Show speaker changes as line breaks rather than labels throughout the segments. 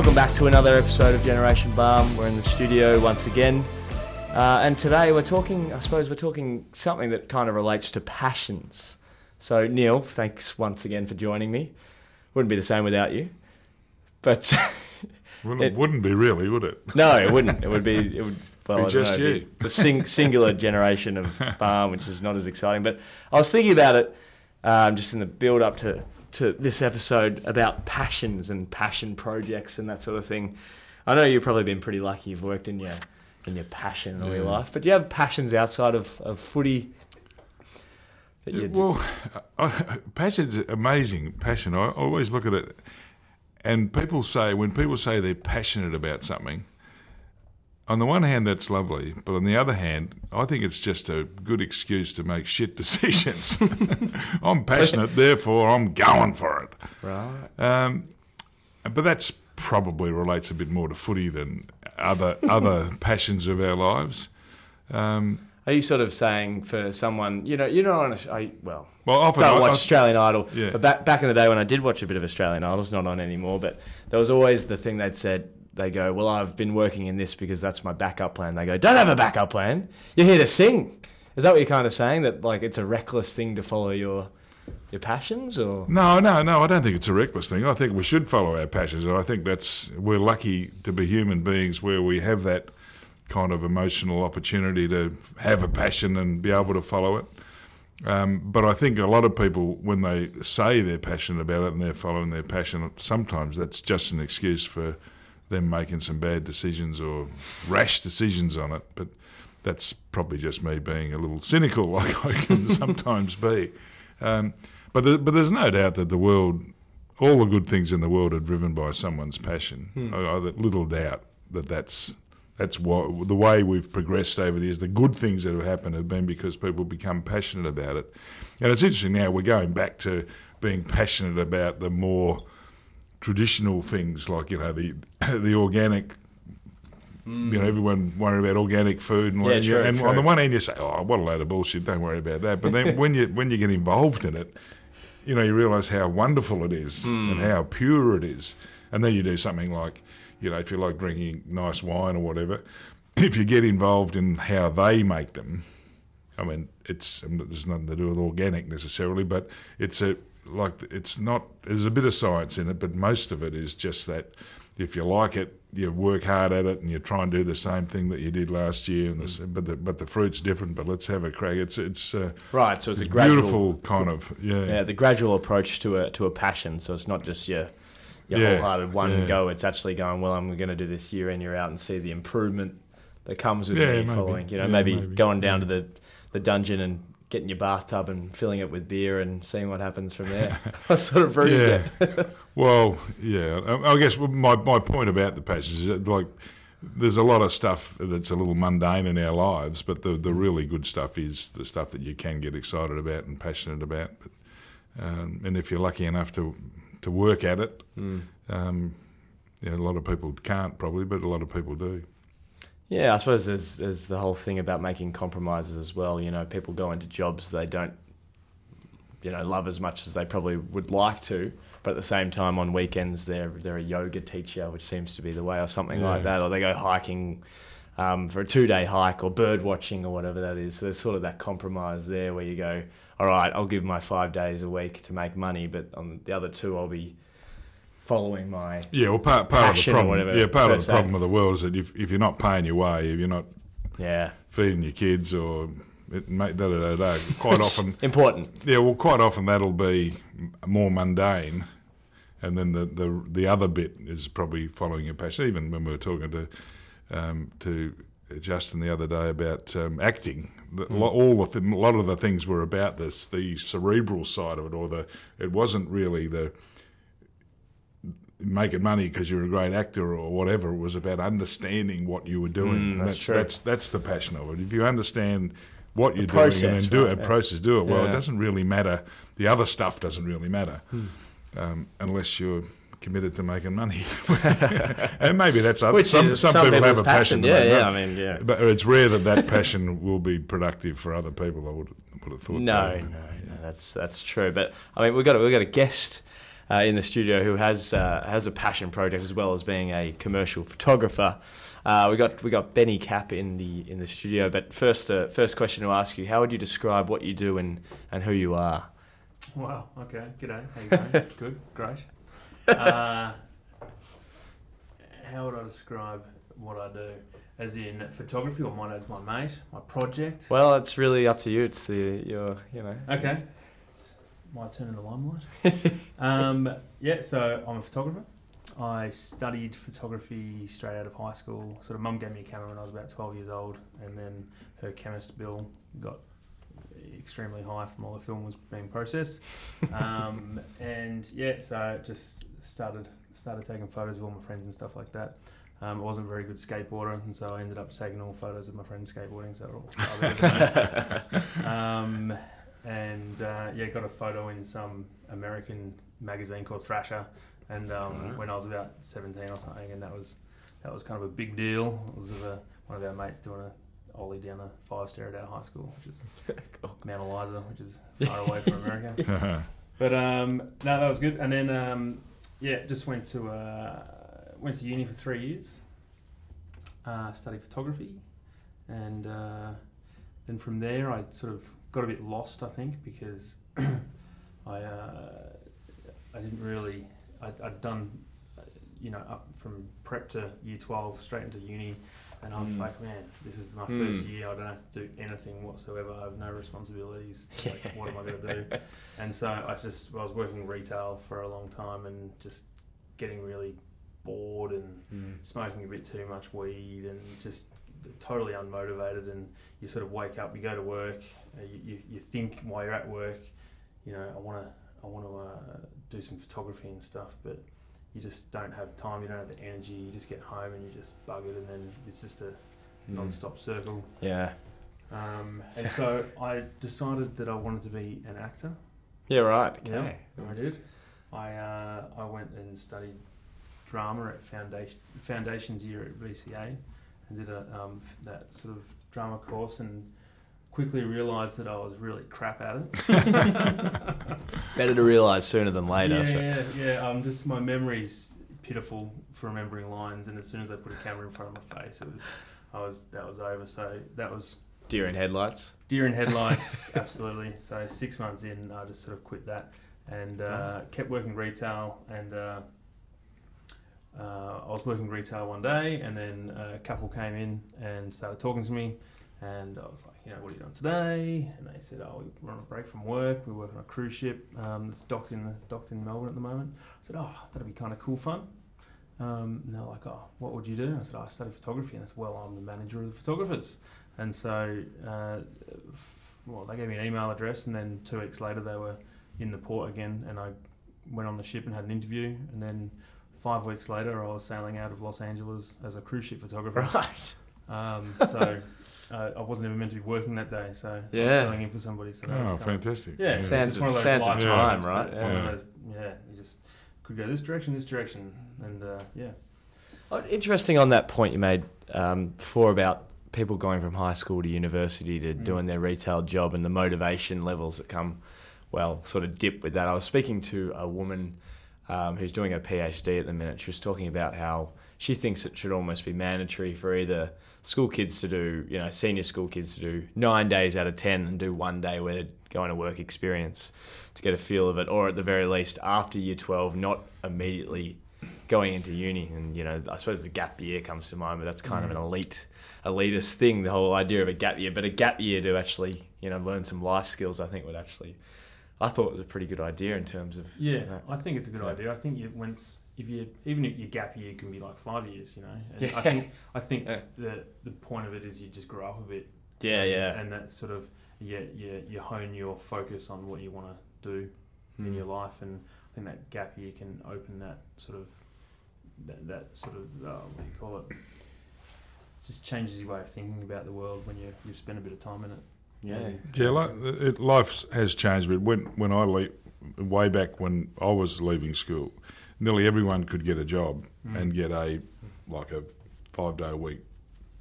Welcome back to another episode of Generation Balm. We're in the studio once again. Uh, and today we're talking, I suppose, we're talking something that kind of relates to passions. So, Neil, thanks once again for joining me. Wouldn't be the same without you. But
Well,
It-
it wouldn't be really, would it?
no, it wouldn't. It would be, it would, well,
Be just
know,
you.
the sing, singular generation of Balm, which is not as exciting. But I was thinking about it um, just in the build up to, to this episode about passions and passion projects and that sort of thing. I know you've probably been pretty lucky. You've worked in your in your passion all your life, but do you have passions outside of, of footy? That you
Well, I, passion's amazing. Passion. I always look at it, and people say when people say they're passionate about something. On the one hand, that's lovely, but on the other hand, I think it's just a good excuse to make shit decisions. I'm passionate, therefore I'm going for it.
right?
Um, but that's probably relates a bit more to footy than other other passions of our lives. Um,
Are you sort of saying for someone you know you're not on a I, well
well, often
don't
I-
watch
I-
Australian Idol.
Yeah.
But back back in the day when I did watch a bit of Australian Idol, it's not on anymore. But there was always the thing they'd said. They go, well, I've been working in this because that's my backup plan. They go, don't have a backup plan. You're here to sing. Is that what you're kind of saying? That like it's a reckless thing to follow your your passions, or
No, no, no. I don't think it's a reckless thing. I think we should follow our passions. I think that's we're lucky to be human beings where we have that kind of emotional opportunity to have a passion and be able to follow it. Um, but I think a lot of people, when they say they're passionate about it and they're following their passion, sometimes that's just an excuse for them making some bad decisions or rash decisions on it. But that's probably just me being a little cynical, like I can sometimes be. Um, but there, but there's no doubt that the world, all the good things in the world, are driven by someone's passion. I, I have little doubt that that's that's what the way we've progressed over the years. The good things that have happened have been because people become passionate about it. And it's interesting now we're going back to being passionate about the more traditional things like you know the the organic. You know, everyone worry about organic food, and,
Yeah,
and,
true,
and
true.
on the one hand you say, "Oh, what a load of bullshit! Don't worry about that." But then when you when you get involved in it, you know, you realise how wonderful it is hmm. and how pure it is. And then you do something like, you know, if you like drinking nice wine or whatever, if you get involved in how they make them, I mean, it's there's nothing to do with organic necessarily, but it's a like it's not. There's a bit of science in it, but most of it is just that. If you like it, you work hard at it, and you try and do the same thing that you did last year. And this, but the but the fruit's different. But let's have a crack. It's it's uh,
right? So it's a gradual,
beautiful kind of yeah.
yeah, the gradual approach to a to a passion. So it's not just your your
Yeah,
wholehearted one
yeah.
go. It's actually going well. I'm going to do this year in year out and see the improvement that comes with
Yeah,
me
maybe.
following. You know, maybe,
maybe.
going down to the the dungeon and getting your bathtub and filling it with beer and seeing what happens from there. what sort of you
Yeah. Well, yeah. I guess my my point about the passions is like there's a lot of stuff that's a little mundane in our lives, but the the really good stuff is the stuff that you can get excited about and passionate about. But, um, and if you're lucky enough to to work at it,
Mm.
um, yeah, a lot of people can't probably, but a lot of people do.
Yeah, I suppose there's there's the whole thing about making compromises as well. You know, people go into jobs they don't, you know, love as much as they probably would like to, but at the same time, on weekends they're they're a yoga teacher, which seems to be the way, or something like that, or they go hiking um, for a two day hike or bird watching or whatever that is. So there's sort of that compromise there where you go, all right, I'll give my five days a week to make money, but on the other two, I'll be following my
Yeah, well, part part of the problem,
whatever
yeah, part of the problem of the world is that if if you're not paying your way, if you're not
yeah.
feeding your kids or it, mate, da, da, da, da, quite often
important.
Yeah, well, quite often that'll be more mundane, and then the, the the other bit is probably following your passion. Even when we were talking to um, to Justin the other day about um, acting, the, lo- all the th- a lot of the things were about this the cerebral side of it, or the it wasn't really the making money because you're a great actor or whatever. It was about understanding what you were doing.
Mm, that's true.
That's that's the passion of it. If you understand what you're doing and then do
right,
it,
yeah.
process, do it well. It doesn't really matter. The other stuff doesn't really matter
Hmm.
um, unless you're committed to making money. and maybe that's other,
Which
some,
is
some,
some
people have a passion.
passion, yeah, yeah,
money.
I mean, yeah.
But it's rare that that passion will be productive for other people. I would would have thought.
No, no, no, that's that's true. But I mean, we've got a, we've got a guest uh, in the studio who has uh, has a passion project as well as being a commercial photographer. Uh, we got we got Benny Cap in the in the studio. But first, uh, first question to ask you: How would you describe what you do and, and who you are?
Wow. Okay. G'day. How you going? Good. Great. Uh, how would I describe what I do? As in photography, or mine as my mate, my project.
Well, it's really up to you. It's the your you know.
Okay. My turn in the limelight. um, yeah. So I'm a photographer. I studied photography straight out of high school. Sort of, mum gave me a camera when I was about 12 years old, and then her chemist bill got extremely high from all the film was being processed. Um, and yeah, so just started started taking photos of all my friends and stuff like that. Um, I wasn't a very good skateboarder, and so I ended up taking all photos of my friends skateboarding. So all, um, and uh, yeah, got a photo in some American magazine called Thrasher, and um,
Right.
when I was about seventeen or something, and that was that was kind of a big deal. It was of a, one of our mates doing a ollie down a five stair at our high school, which is
Cool.
Mount Eliza, which is far away from America. But um, no, that was good. And then um, yeah, just went to uh, went to uni for three years. Uh, studied photography, and uh, then from there I sort of got a bit lost. I think because I uh, I didn't really I, I'd done uh, you know up from prep to year twelve straight into uni. And I was
Mm.
like, man, this is my
Mm.
first year. I don't have to do anything whatsoever. I have no responsibilities. Like, what am I going to do? And so I just I was working retail for a long time and just getting really bored and
Mm.
smoking a bit too much weed and just totally unmotivated. And you sort of wake up, you go to work, uh, you, you, you think while you're at work, you know, I want to I want to uh, do some photography and stuff, but you just don't have time. You don't have the energy. You just get home and you just bug it, and then it's just a
Mm.
non-stop circle.
Yeah.
Um, and so I decided that I wanted to be an actor.
Yeah. Right.
Yeah,
Okay.
I did. I uh, I went and studied drama at foundation foundations year at VCA, and did a um, that sort of drama course, and quickly realised that I was really crap at it.
Better to realise sooner than later.
yeah,
so.
yeah, yeah. Um, just my memory's pitiful for remembering lines, and as soon as I put a camera in front of my face, it was I was that was over. So that was
Deer in headlights.
Deer in headlights, absolutely. So six months in, I just sort of quit that and uh, kept working retail. And uh, uh, I was working retail one day, and then a couple came in and started talking to me. And I was like, you know, what are you doing today? And they said, oh, we're on a break from work. We work on a cruise ship um, that's docked in docked in Melbourne at the moment. I said, oh, that'd be kind of cool fun. Um, and they're like, oh, what would you do? I said, oh, I study photography. And I said, well, I'm the manager of the photographers. And so, uh, f- well, they gave me an email address, and then two weeks later they were in the port again, and I went on the ship and had an interview, and then five weeks later I was sailing out of Los Angeles as a cruise ship photographer.
Right.
Um, so uh, I wasn't even meant to be working that day, so I
Yeah.
was filling in for somebody. So that was
Oh,
kind of,
fantastic.
yeah, it's
Sands
just
of-
one of those
sands of
time,
right?
that- one of
Yeah.
those- yeah, you just could go this direction, this direction, and uh, yeah.
Oh, Interesting on that point you made um, before about people going from high school to university to
Mm.
doing their retail job and the motivation levels that come, well, sort of dip with that. I was speaking to a woman um, who's doing a PhD at the minute. She was talking about how she thinks it should almost be mandatory for either school kids to do, you know, senior school kids to do nine days out of ten and do one day where they're going to work experience to get a feel of it, or at the very least after year twelve, not immediately going into uni and you know i suppose the gap year comes to mind but that's kind of an
Mm.
elite elitist thing the whole idea of a gap year but a gap year to actually you know learn some life skills i think would actually i thought it was a pretty good idea in terms of
Yeah,
that.
I think it's a good
Yeah.
idea. I think you once if you even if your gap year can be like five years, you know. And
Yeah.
I think I think
Yeah.
the the point of it is you just grow up a bit.
yeah
and,
yeah
And that sort of yeah yeah, you hone your focus on what you want to do in
Mm.
your life, and I think that gap year can open that sort of that, that sort of uh, what do you call it? Just changes your way of thinking about the world when you you've spent a bit of time in it.
Yeah
Yeah, like, it, life has changed, but when when I le way back when I was leaving school, nearly everyone could get a job
Mm.
and get a like a five day a week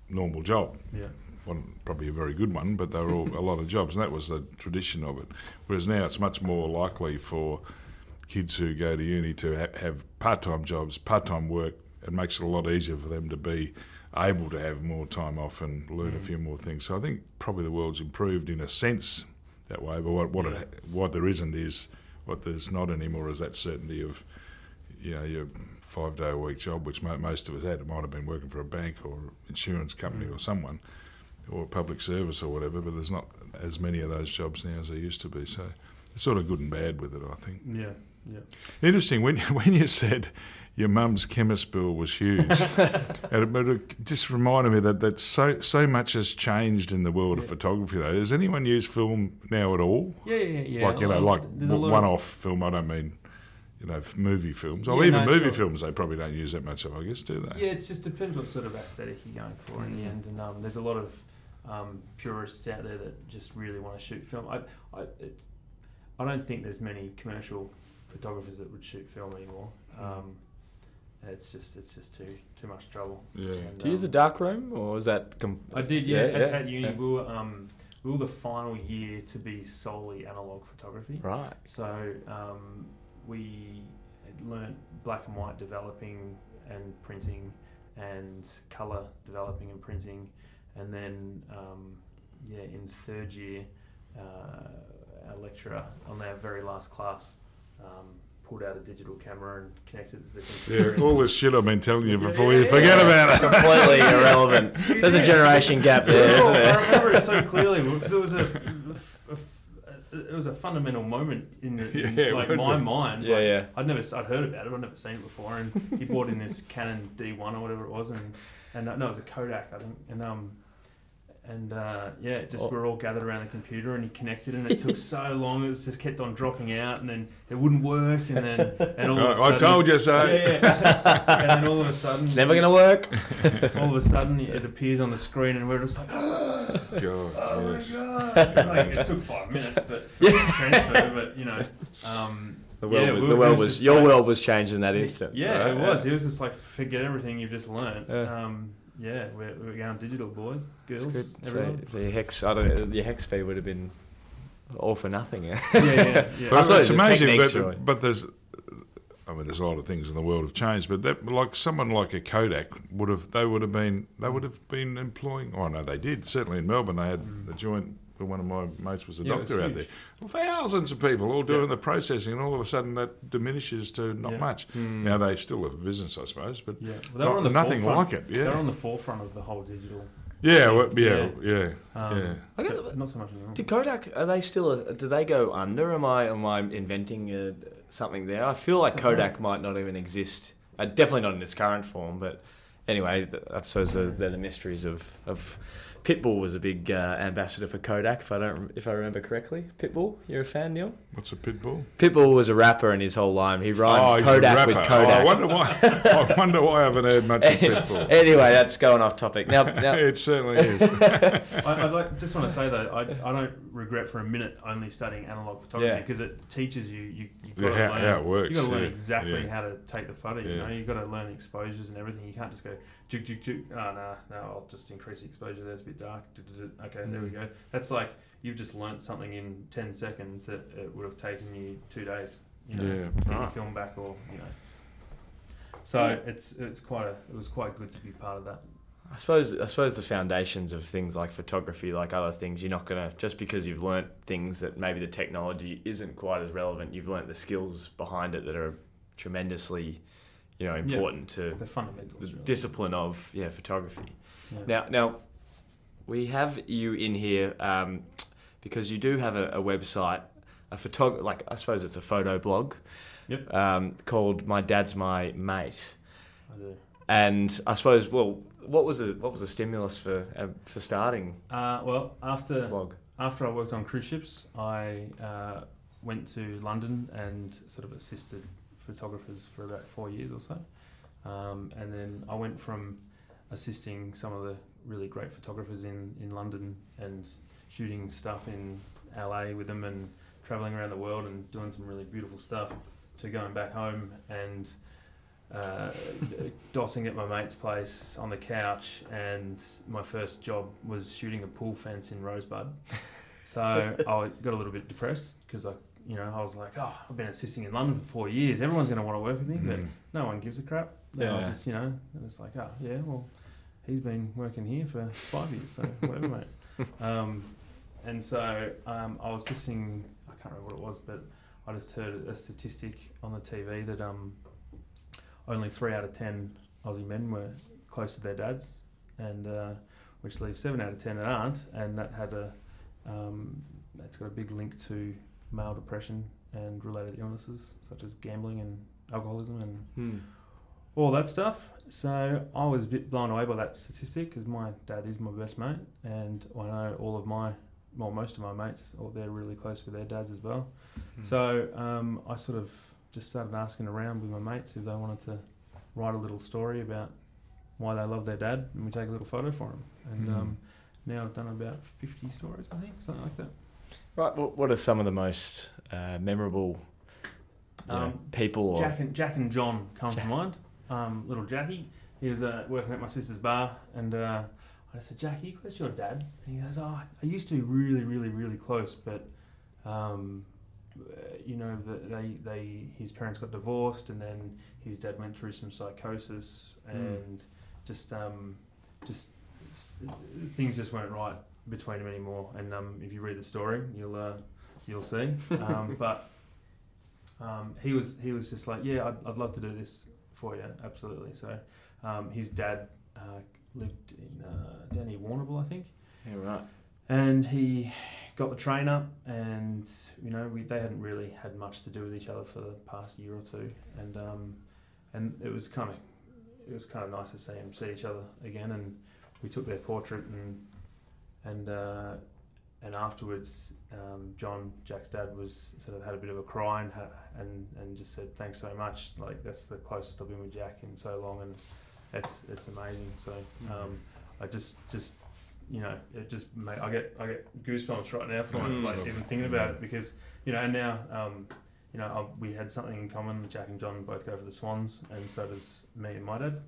normal job.
yeah.
One probably a very good one, but they were all a lot of jobs, and that was the tradition of it. Whereas now it's much more likely for kids who go to uni to ha- have part time jobs, part time work. It makes it a lot easier for them to be able to have more time off and learn a
Mm.
few more things. So I think probably the world's improved in a sense that way. But what what,
Yeah.
it, what there isn't is what there's not anymore is that certainty of you know your five day a week job, which mo- most of us had. It might have been working for a bank or insurance company
Mm.
or someone or public service or whatever. But there's not as many of those jobs now as there used to be. So it's sort of good and bad with it, I think.
Yeah, yeah.
Interesting when when you said your mum's chemist bill was huge, and it, it just reminded me that that so so much has changed in the world of photography. Though, does anyone use film now at all?
Yeah, yeah, yeah.
like you know, like
lot of-
one-off film. I don't mean you know movie films or
Yeah,
even
no,
movie
sure.
films. They probably don't use that much of, I guess, do they?
Yeah, it just depends what sort of aesthetic you're going for in the
Mm.
end. And um, there's a lot of um, purists out there that just really want to shoot film. I, I, I don't think there's many commercial photographers that would shoot film anymore. Um, it's just it's just too too much trouble.
Yeah.
And,
Do you use a
um,
dark room or is that? Com-
I did, yeah.
Yeah,
at,
yeah,
at uni,
yeah.
we were um, we were the final year to be solely analog photography.
Right.
So um, we had learnt black and white developing and printing, and color developing and printing, and then um, yeah, in third year, uh, our lecturer on our very last class um, pulled out a digital camera and connected it to the computer.
Yeah, all this shit I've been telling you before
yeah,
you forget
yeah.
about it.
Completely irrelevant. There's a generation gap there,
Oh,
isn't
I remember it so clearly because it was a, a- a- it was a fundamental moment in, the, in
Yeah,
like my
be.
mind.
Yeah,
like,
yeah.
I'd never I'd heard about it. I'd never seen it before. And he bought in this Canon D1 or whatever it was, and and uh, no, it was a Kodak, I think. And um, and uh, yeah, just
Oh.
we were all gathered around the computer, and he connected, and it took so long. It was just kept on dropping out, and then it wouldn't work, and then and all of a
I, I
sudden,
told you so.
yeah. and then all of a sudden,
It's never gonna work.
all of a sudden, it appears on the screen, and we're just like.
God,
Oh
yes.
my god! like, it took five minutes, but for the transfer, but you know, um,
The world,
yeah,
was,
we
the world
just
was your
like-
world was changed in that instant.
Yeah,
right?
it was. It was just like forget everything you've just learnt.
Yeah.
Um, yeah, we're, we're going digital, boys,
It's
girls,
good.
Everyone.
so your hex, I don't, know, your hex fee would have been all for nothing. Yeah.
yeah, yeah, yeah.
But it's amazing, but,
are-
but there's, I mean, there's a lot of things in the world have changed, but that, like someone like a Kodak would have, they would have been, they would have been employing. Oh no, they did. Certainly in Melbourne, they had mm. a joint. One of my mates was a
Yeah, it was
doctor out there. Well, thousands of people all doing
Yeah.
the processing, and all of a sudden that diminishes to not
Yeah.
much.
Mm.
Now they still have a business, I suppose, but
Yeah, well, they were on the
not, nothing
forefront.
like it.
They're on the forefront of the whole digital.
yeah, well, yeah,
Yeah.
yeah,
Um,
yeah.
I got-
not so much anymore.
Did Kodak? Are they still? A, do they go under? Am I? Am I inventing uh something there? I feel like Kodak might not even exist. Uh, definitely not in its current form. But anyway, th- I suppose they're, they're the mysteries of of. Pitbull was a big uh, ambassador for Kodak, if I don't, if I remember correctly. Pitbull, you're a fan, Neil?
What's a pitbull?
Pitbull was a rapper, and his whole line he rhymed
he's a
Kodak with. Kodak.
Oh, I wonder why. I wonder why I haven't heard much of Pitbull.
anyway, that's going off topic. Now, now
it certainly is.
I, I'd like just want to say though, I, I don't regret for a minute only studying analog photography
Yeah.
because it teaches you you you
Yeah,
got to
how,
learn
how it works.
you got to learn
yeah,
exactly
yeah.
how to take the photo. You
Yeah.
know, you got to learn exposures and everything. You can't just go juk juk juk. Oh no, no, I'll just increase the exposure. There's a bit dark. Okay, there we
Mm.
go. That's like you've just learnt something in ten seconds that it would have taken you two days. You know,
Yeah.
get your film back or you know. So it's it's quite a it was quite good to be part of that.
I suppose I suppose the foundations of things like photography, like other things, you're not gonna just because you've learnt things that maybe the technology isn't quite as relevant. You've learnt the skills behind it that are tremendously, you know, important to
The fundamentals.
the
really.
discipline of yeah photography.
Yeah.
Now, now we have you in here um, because you do have a, a website, a photog like I suppose it's a photo blog.
Yep.
Um, called My Dad's My Mate,
I do.
and I suppose well, what was the what was the stimulus for uh, for starting
Uh, well, after
blog?
after I worked on cruise ships, I uh, went to London and sort of assisted photographers for about four years or so. Um, and then I went from assisting some of the really great photographers in, in London and shooting stuff in LA with them and traveling around the world and doing some really beautiful stuff to going back home and uh, dossing at my mate's place on the couch, and my first job was shooting a pool fence in Rosebud. So I got a little bit depressed because I you know, I was like, oh, I've been assisting in London for four years. Everyone's going to want to work with me, but
Mm.
no one gives a crap.
Yeah.
yeah. just, you know, and it's like, oh, yeah, well, he's been working here for five years, so whatever, mate. Um, and so um, I was listening, I can't remember what it was, but I just heard a statistic on the TV that um, only three out of ten Aussie men were close to their dads, and uh, which leaves seven out of ten that aren't, and that had a um, that's got a big link to male depression and related illnesses such as gambling and alcoholism and
Hmm.
all that stuff. So I was a bit blown away by that statistic because my dad is my best mate, and I know all of my, well, most of my mates, or they're really close with their dads as well.
Hmm.
So um, I sort of just started asking around with my mates if they wanted to write a little story about why they love their dad, and we take a little photo for them. And
Mm.
um, now I've done about fifty stories, I think, something like that.
Right. What, what are some of the most uh, memorable you know,
Um,
people? Or,
Jack and Jack and John come
Jack.
to mind. Um, little Jackie, he was uh, working at my sister's bar, and uh, I said, "Jackie, where's your dad?" And he goes, "Oh, I used to be really, really, really close, but um, you know, they they his parents got divorced, and then his dad went through some psychosis, and just um, just things just weren't right between them anymore. And um, if you read the story, you'll uh, you'll see. Um, but um, he was he was just like, yeah, I'd, I'd love to do this for you, absolutely. So um, his dad uh, lived in uh, near Warrnambool, I think,
yeah, right.
and he got the train up, and you know we they hadn't really had much to do with each other for the past year or two, and um, and it was kind of it was kind of nice to see them see each other again, and we took their portrait and and uh, and afterwards, um, John Jack's dad was sort of had a bit of a cry and and and just said thanks so much. Like that's the closest I've been with Jack in so long, and it's it's amazing. So um, I just just you know it just made, I get I get goosebumps right now from
Mm.
like even thinking about it because you know and now um, you know I, we had something in common. Jack and John both go for the Swans, and so does me and my dad.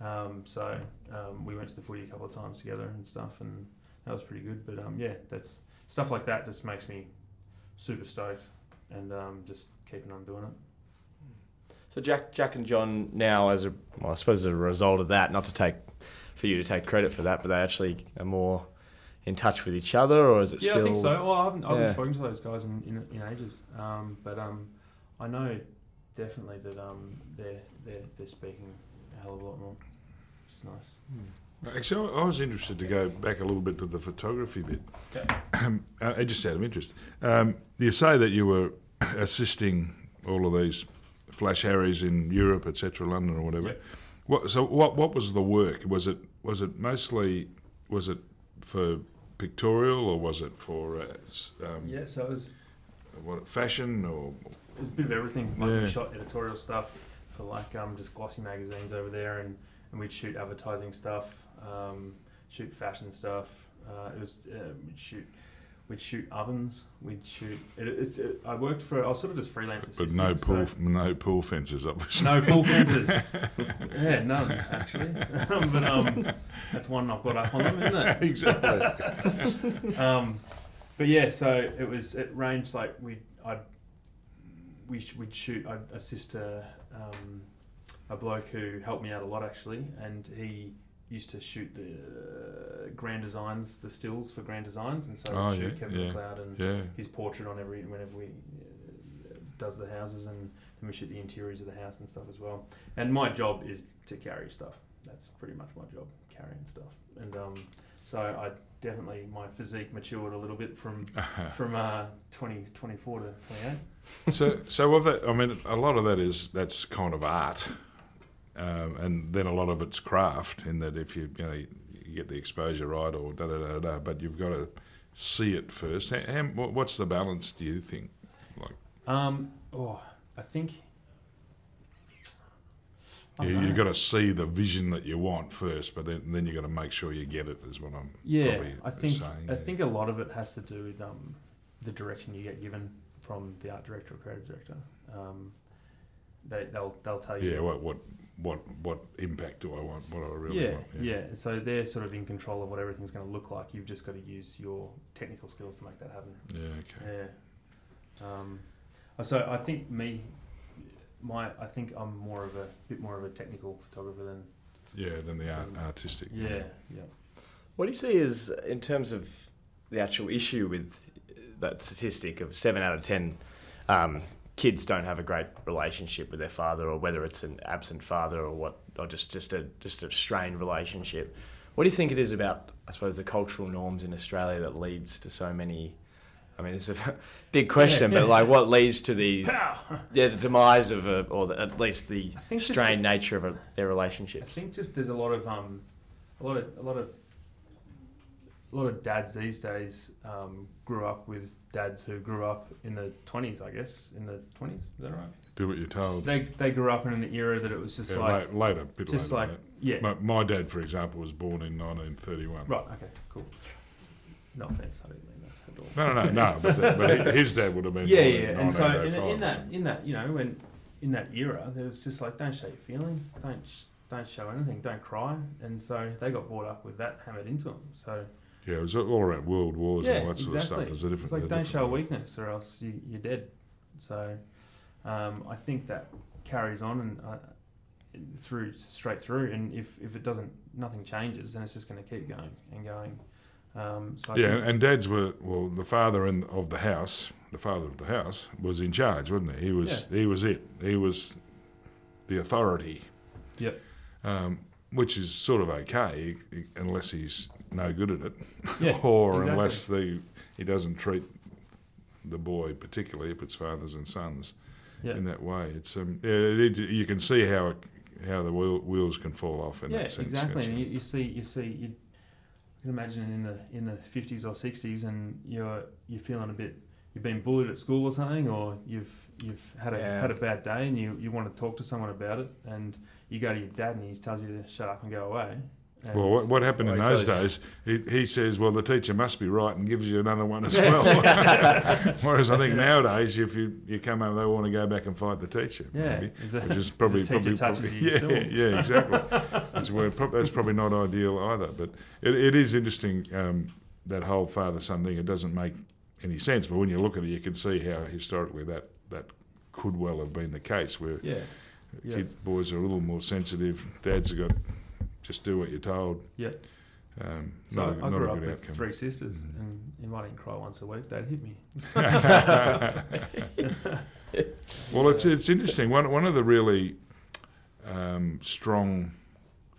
Um, so um, we went to the footy a couple of times together and stuff, and that was pretty good. But um, yeah, that's stuff like that just makes me super stoked, and um, just keeping on doing it.
So Jack, Jack and John now, as a well, I suppose as a result of that, not to take for you to take credit for that, but they actually are more in touch with each other, or is it
yeah,
still?
I think so. Well, I haven't, I haven't
Yeah.
spoken to those guys in, in, in ages, um, but um, I know definitely that um, they're they're they're speaking a hell of a lot more. Which is nice.
Actually, I I was interested to go back a little bit to the photography bit.
Okay.
Uh, just out of interest. Um, you say that you were assisting all of these flash harries in Europe, etc., London or whatever.
Yeah.
What, so, what what was the work? Was it was it mostly was it for pictorial or was it for uh, s- um,
Yeah, so it was
what fashion or
it was a bit of everything. Like
Yeah.
we shot editorial stuff for like um, just glossy magazines over there, and, and we'd shoot advertising stuff, um, shoot fashion stuff. Uh, it was uh, we'd shoot we'd shoot ovens. We'd shoot. It, it, it, I worked for. I was sort of just freelance
but no
so-
pool no pool fences obviously.
No pool fences. yeah, none actually. but um, that's one I've got up on them, isn't it?
exactly.
um, but yeah, so it was. It ranged like we. I'd. We we'd shoot. I'd assist a um, a bloke who helped me out a lot actually, and he used to shoot the uh, Grand Designs, the stills for Grand Designs, and so
Oh,
shoot
yeah,
Kevin
yeah.
McCloud and
Yeah.
his portrait on every whenever we uh, does the houses and then we shoot the interiors of the house and stuff as well. And my job is to carry stuff. That's pretty much my job, carrying stuff. And um, so I definitely my physique matured a little bit from from uh, 20, 24 to 28.
so so of that, I mean, a lot of that is that's kind of art, um, and then a lot of it's craft. In that, if you you know you get the exposure right or da da da da, but you've got to see it first. How, what's the balance? Do you think? Like
Um, oh, I think. I don't
you've got to see the vision that you want first, but then then you've got to make sure you get it. Is what I'm
Yeah,
probably
I think
saying.
I think a lot of it has to do with um, the direction you get given from the art director or creative director. Um, they they'll they'll tell you.
Yeah, what what what what impact do I want? What do I really
yeah,
want?
yeah, yeah. So they're sort of in control of what everything's going to look like. You've just got to use your technical skills to make that happen.
yeah. Okay.
Yeah. Um, so I think me, my I think I'm more of a bit more of a technical photographer than
Yeah, than the art, artistic.
yeah yeah.
What do you see is in terms of the actual issue with that statistic of seven out of ten um, kids don't have a great relationship with their father, or whether it's an absent father or what, or just just a just a strained relationship. What do you think it is about, I suppose, the cultural norms in Australia that leads to so many? I mean, it's a big question,
Yeah,
but like, what leads to the
Pow!
yeah the demise of a, or the, at least the
think just-
strained nature of a, their relationships?
I think just there's a lot of um, a lot of a lot of a lot of dads these days um, grew up with dads who grew up in the 20s, I guess, in the 20s. Is that right?
Do what you're told.
They they grew up in an era that it was just
Yeah,
like
la- later, bit
just
later
like yeah.
My, my dad, for example, was born in 1931.
Right. Okay. Cool. No offense. I didn't mean that at all.
No, no, no, no. But, the, but his dad would have been
yeah,
born
yeah.
in
And so in, in that in that you know when in that era there was just like don't show your feelings, don't sh- don't show anything, don't cry, and so they got brought up with that hammered into them. So
Yeah, it was all around world wars
yeah,
and all that sort of stuff. There's a different.
it's like don't
different
show
way.
weakness or else you, you're dead. So um, I think that carries on and uh, through straight through, and if, if it doesn't, nothing changes, then it's just going to keep going and going. Um, so
Yeah, and dads were well. The father in, of the house, the father of the house, was in charge, wasn't he? He was. He was it. He was the authority.
Yep.
Um, which is sort of okay, unless he's no good at it,
Yeah,
or
exactly.
unless the he doesn't treat the boy particularly if it's fathers and sons
Yeah.
in that way. It's um, yeah, it, you can see how it, how the wheel, wheels can fall off in
yeah,
that sense.
exactly. And
you?
you, you see, you see, you, you can imagine in the in the fifties or sixties, and you're you're feeling a bit, you've been bullied at school or something, or you've you've had a
Yeah.
had a bad day, and you, you want to talk to someone about it, and you go to your dad, and he tells you to shut up and go away.
Well, what, what happened in those days, he, he says, well, the teacher must be right and gives you another one as well. Whereas I think nowadays, if you, you come home, they want to go back and fight the teacher,
yeah,
maybe,
exactly.
which is probably, probably, probably
you,
yeah, yeah, exactly. That's, that's probably not ideal either. But it, it is interesting, um, that whole father-son thing. It doesn't make any sense, but when you look at it, you can see how historically that, that could well have been the case, where
yeah, yeah.
kid, boys are a little more sensitive, dads have got, just do what you're told.
Yeah.
Um,
So
not a,
I grew up with
outcome.
three sisters,
Mm.
and if I didn't cry once a week, they'd hit me.
well, it's it's interesting. One one of the really um, strong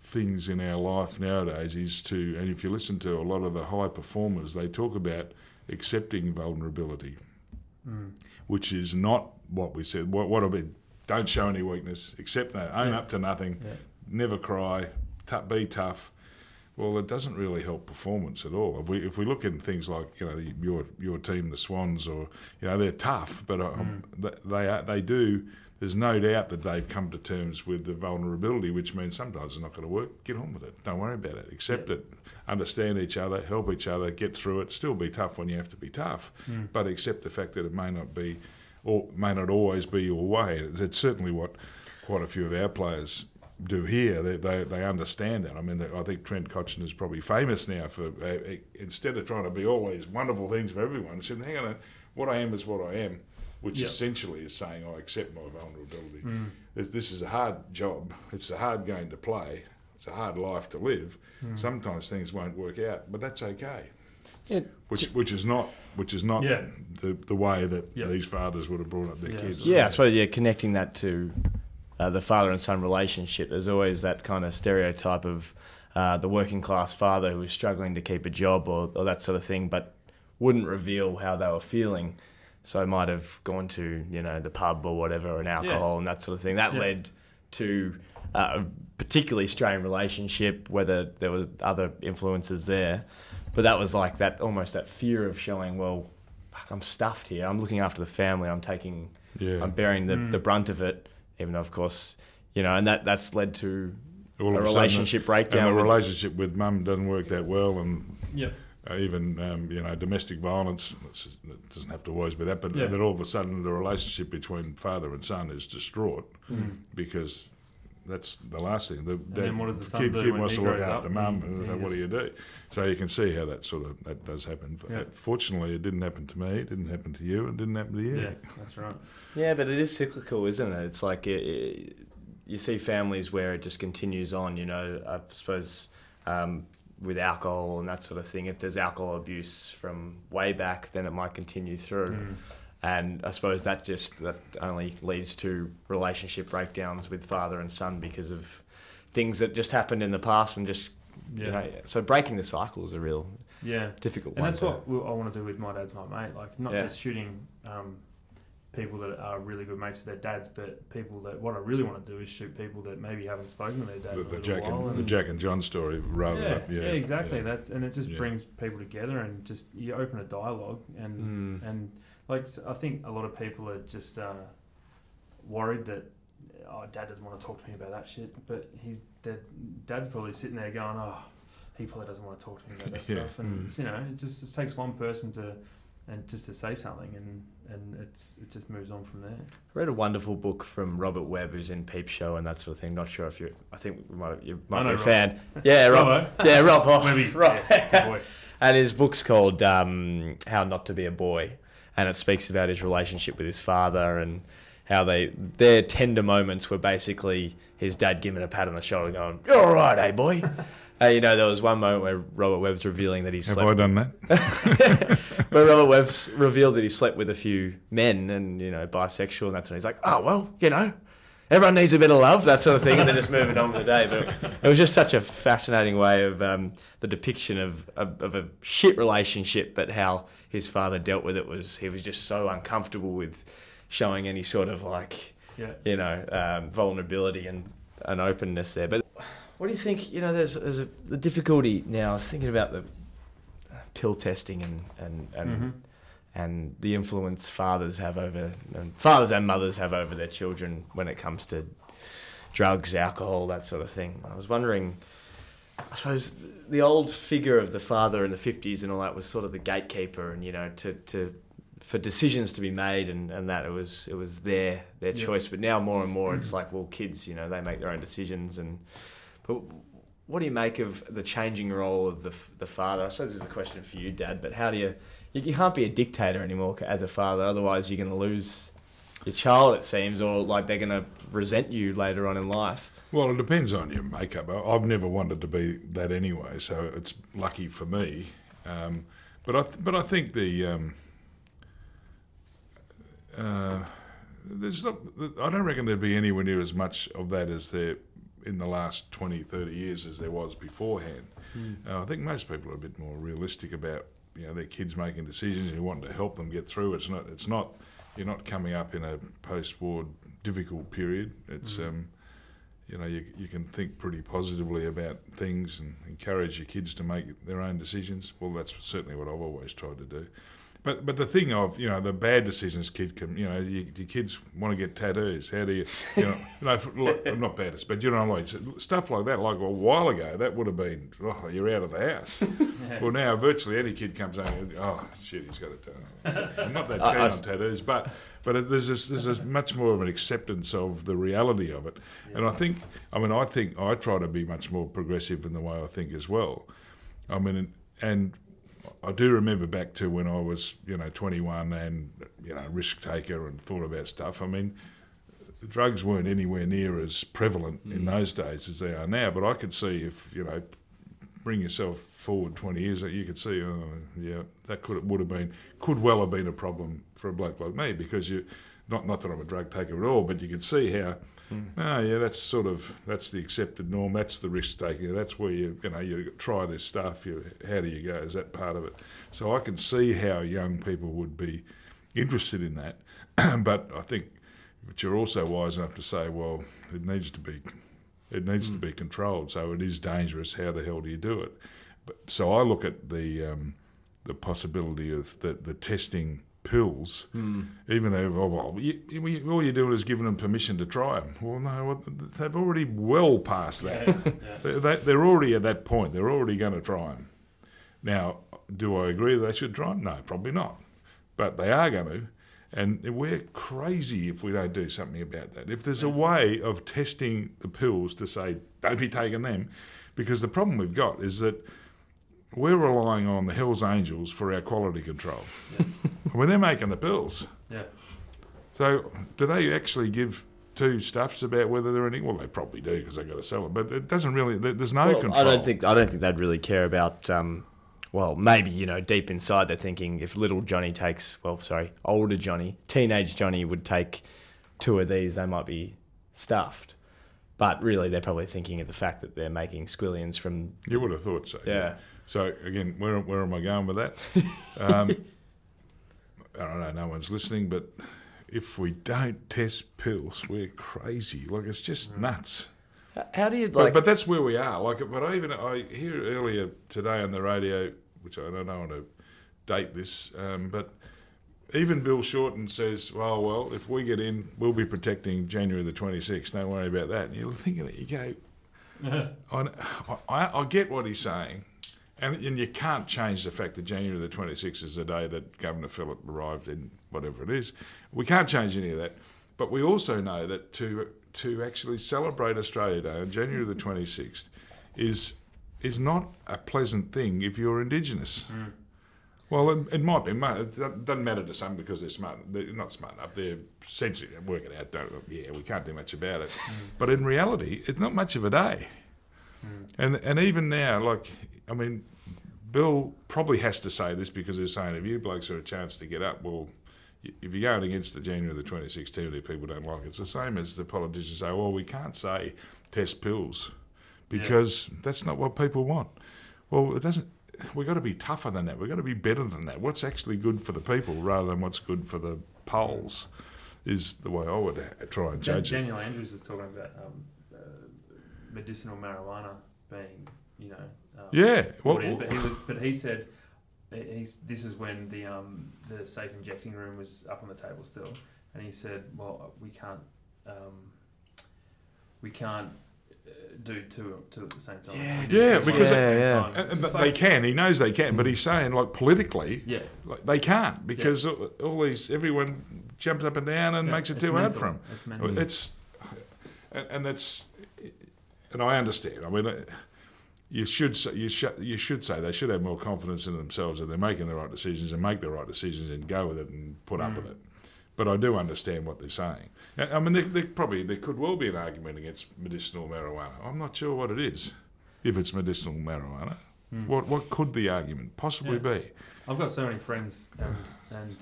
things in our life nowadays is to, and if you listen to a lot of the high performers, they talk about accepting vulnerability,
Mm.
which is not what we said. What what about don't show any weakness, accept that, own
Yeah.
up to nothing,
Yeah.
never cry, be tough. Well, it doesn't really help performance at all. If we if we look at things like you know the, your your team, the Swans, or you know they're tough, but um, th- they are, they do. There's no doubt that they've come to terms with the vulnerability, which means sometimes it's not going to work. Get on with it. Don't worry about it. Accept
Yeah.
it. Understand each other. Help each other. Get through it. Still be tough when you have to be tough,
Mm.
but accept the fact that it may not be, or may not always be your way. It's certainly what quite a few of our players do here. They, they, they understand that. I mean, I think Trent Cotchin is probably famous now for uh, instead of trying to be all these wonderful things for everyone, he said, hang on, what I am is what I am, which
Yep.
essentially is saying I accept my vulnerability.
Mm.
This, this is a hard job. It's a hard game to play. It's a hard life to live.
Mm.
Sometimes things won't work out, but that's okay.
Yeah.
Which which is not which is not
Yeah.
the the way that
Yep.
these fathers would have brought up their
Yeah,
kids.
Yeah, I suppose yeah, connecting that to uh, the father and son relationship. There's always that kind of stereotype of uh, the working class father who is struggling to keep a job or, or that sort of thing, but wouldn't reveal how they were feeling. So might have gone to you know the pub or whatever, and an alcohol and that sort of thing. That
Yeah.
led to uh, a particularly strained relationship, whether there was other influences there. But that was like that almost that fear of showing, well, fuck, I'm stuffed here. I'm looking after the family. I'm taking
Yeah.
I'm bearing the,
Mm.
the brunt of it, even though, of course, you know, and that that's led to
All
a
of a sudden,
relationship
and
breakdown.
the relationship with mum doesn't work that well, and
Yep.
uh, even um, you know domestic violence. It doesn't have to always be that, but
Yeah.
then all of a sudden the relationship between father and son is distraught
Mm.
because that's the last thing. The,
And then what does the son
kid,
do
kid
when
wants
he
to look
grows
after
up?
mum.
He-
and so what do you do? So you can see how that sort of that does happen.
Yeah.
Fortunately, it didn't happen to me. It didn't happen to you. It didn't happen to you.
Yeah, that's right.
Yeah, but it is cyclical, isn't it? It's like it, it, you see families where it just continues on. You know, I suppose um, with alcohol and that sort of thing. If there's alcohol abuse from way back, then it might continue through.
Mm.
And I suppose that just that only leads to relationship breakdowns with father and son because of things that just happened in the past and just
Yeah,
you know. So breaking the cycle is a real
yeah.
difficult
And that's what I want to do with my dad's my mate. Like not
Yeah.
just shooting um, people that are really good mates with their dads, but people that what I really want to do is shoot people that maybe haven't spoken to their dad
The,
in a
the Jack
while.
and the Jack and John story, rather.
yeah,
than-
yeah, exactly.
yeah.
That's and it just
Yeah.
brings people together and just you open a dialogue and
Mm.
and like I think a lot of people are just uh, worried that oh dad doesn't want to talk to me about that shit, but he's that dad's probably sitting there going oh he probably doesn't want to talk to me about that
Yeah.
stuff and
Mm.
you know it just, it takes one person to and just to say something and and it's it just moves on from there.
I read a wonderful book from Robert Webb, who's in Peep Show and that sort of thing. Not sure if you, I think we might, you might be a
Rob.
fan. Yeah, Rob. Yeah, Rob. Oh,
Maybe
right.
yes, good.
And his book's called um, How Not to Be a Boy, and it speaks about his relationship with his father and how they their tender moments were basically his dad giving a pat on the shoulder, going, "You're all right, eh, boy." Uh, you know, there was one moment where Robert Webb's revealing that he
Have
slept
I done that?
where Robert Webb's revealed that he slept with a few men and, you know, bisexual and that's when he's like, oh, well, you know, everyone needs a bit of love, that sort of thing, and then just moving on with the day. But it was just such a fascinating way of um, the depiction of, of, of a shit relationship, but how his father dealt with it was he was just so uncomfortable with showing any sort of like,
Yeah.
you know, um, vulnerability and, and openness there. But what do you think? You know, there's, there's a, the difficulty now. I was thinking about the pill testing and and and,
Mhm.
and the influence fathers have over and fathers and mothers have over their children when it comes to drugs, alcohol, that sort of thing. I was wondering. I suppose the old figure of the father in the fifties and all that was sort of the gatekeeper, and you know, to, to for decisions to be made and, and that it was it was their their
Yeah.
choice. But now more and more, it's like well, kids, you know, they make their own decisions. And but what do you make of the changing role of the the father? I suppose this is a question for you, Dad. But how do you you, can't be a dictator anymore as a father, otherwise you're going to lose your child. It seems, or like they're going to resent you later on in life.
Well, it depends on your makeup. I've never wanted to be that anyway, so it's lucky for me. Um, but I, but I think the um, uh, there's not. I don't reckon there'd be anywhere near as much of that as there in the last 20, 30 years as there was beforehand. Uh, I think most people are a bit more realistic about you know their kids making decisions and you want to help them get through. It's not. It's not. You're not coming up in a post-war difficult period. It's um, you know, you, you can think pretty positively about things and encourage your kids to make their own decisions. Well, that's certainly what I've always tried to do. But but the thing of you know the bad decisions kid can you know you, your kids want to get tattoos. How do you you know no look, I'm not bad, but you know like stuff like that. Like a while ago, that would have been oh you're out of the house. well now virtually any kid comes home. Oh shit, he's got a tattoo. I'm not that keen on tattoos, but but there's this, there's this much more of an acceptance of the reality of it. And I think, I mean, I think I try to be much more progressive in the way I think as well. I mean, and I do remember back to when I was, you know, 21 and, you know, risk taker and thought about stuff. I mean, drugs weren't anywhere near as prevalent in mm. those days as they are now. But I could see if, you know, bring yourself forward 20 years, you could see, oh, yeah, that could would have been, could well have been a problem for a bloke like me because you, not not that I'm a drug taker at all, but you could see how, oh yeah, that's sort of that's the accepted norm, that's the risk taking, that's where you you know you try this stuff. You how do you go? Is that part of it? So I can see how young people would be interested in that, but I think, but you're also wise enough to say, well, it needs to be it needs to hmm. be controlled. So it is dangerous. How the hell do you do it? But so I look at the um, the possibility of the the testing pills, hmm. even though oh, well, you, you, all you're doing is giving them permission to try them. Well, no, they've already well past that. They, they, they're already at that point. They're already going to try them. Now, do I agree that they should try them? No, probably not. But they are going to. And we're crazy if we don't do something about that. If there's a way of testing the pills to say, don't be taking them, because the problem we've got is that we're relying on the Hells Angels for our quality control. when they're making the pills.
Yeah.
So do they actually give two stuffs about whether they're any? Well, they probably do because they've got to sell it. But it doesn't really. There's no
Well,
control.
I don't think I don't think they'd really care about. Um, well, maybe you know, deep inside they're thinking if little Johnny takes, well, sorry, older Johnny, teenage Johnny would take two of these, they might be stuffed. But really, they're probably thinking of the fact that they're making squillions from.
You would have thought so.
Yeah.
So again, where where am I going with that? Um, I don't know. No one's listening, but if we don't test pills, we're crazy. Like it's just nuts.
How do you
But,
like?
but that's where we are. Like, but I even I hear earlier today on the radio, which I don't know want to date this, um, but even Bill Shorten says, "Well, well, if we get in, we'll be protecting January the 26th. Don't worry about that." And you're thinking that you go, I, I, I get what he's saying, and, and you can't change the fact that January the 26th is the day that Governor Phillip arrived in whatever it is. We can't change any of that, but we also know that to to actually celebrate Australia Day on January the 26th is is not a pleasant thing if you're Indigenous. Hmm. Well, it, it might be. It doesn't matter to some because they're smart. They're not smart enough. They're sensitive. Work it out. Don't, yeah, we can't do much about it. Hmm. But in reality, it's not much of a day. And and even now, like I mean, Bill probably has to say this because they're saying if you blokes are a chance to get up, well, if you're going against the January the 26th too, that people don't like it. It's the same as the politicians say, well, we can't say test pills because that's not what people want. Well, it doesn't. We've got to be tougher than that. We've got to be better than that. What's actually good for the people rather than what's good for the polls is the way I would try and judge it.
Daniel Andrews was talking about um, medicinal marijuana being, you know, um,
Yeah. Well,
in, but he was, but he said he's this is when the um, the safe injecting room was up on the table still, and he said, well, we can't um, we can't uh, do two two at the same time.
Yeah,
Yeah, because
at the
it-
same
yeah,
time.
and,
It's
and they can. He knows they can, but he's saying like politically,
Yeah,
like, they can't because all, all these everyone jumps up and down and
yeah,
makes it
it's
too hard for them.
It's mental.
It's and, and that's and I understand. I mean, uh, you should say, you should you should say they should have more confidence in themselves that they're making the right decisions and make the right decisions and go with it and put up
Mm.
with it. But I do understand what they're saying. I mean, there, there probably there could well be an argument against medicinal marijuana. I'm not sure what it is. If it's medicinal marijuana,
Mm.
what what could the argument possibly
Yeah.
be?
I've got so many friends, and and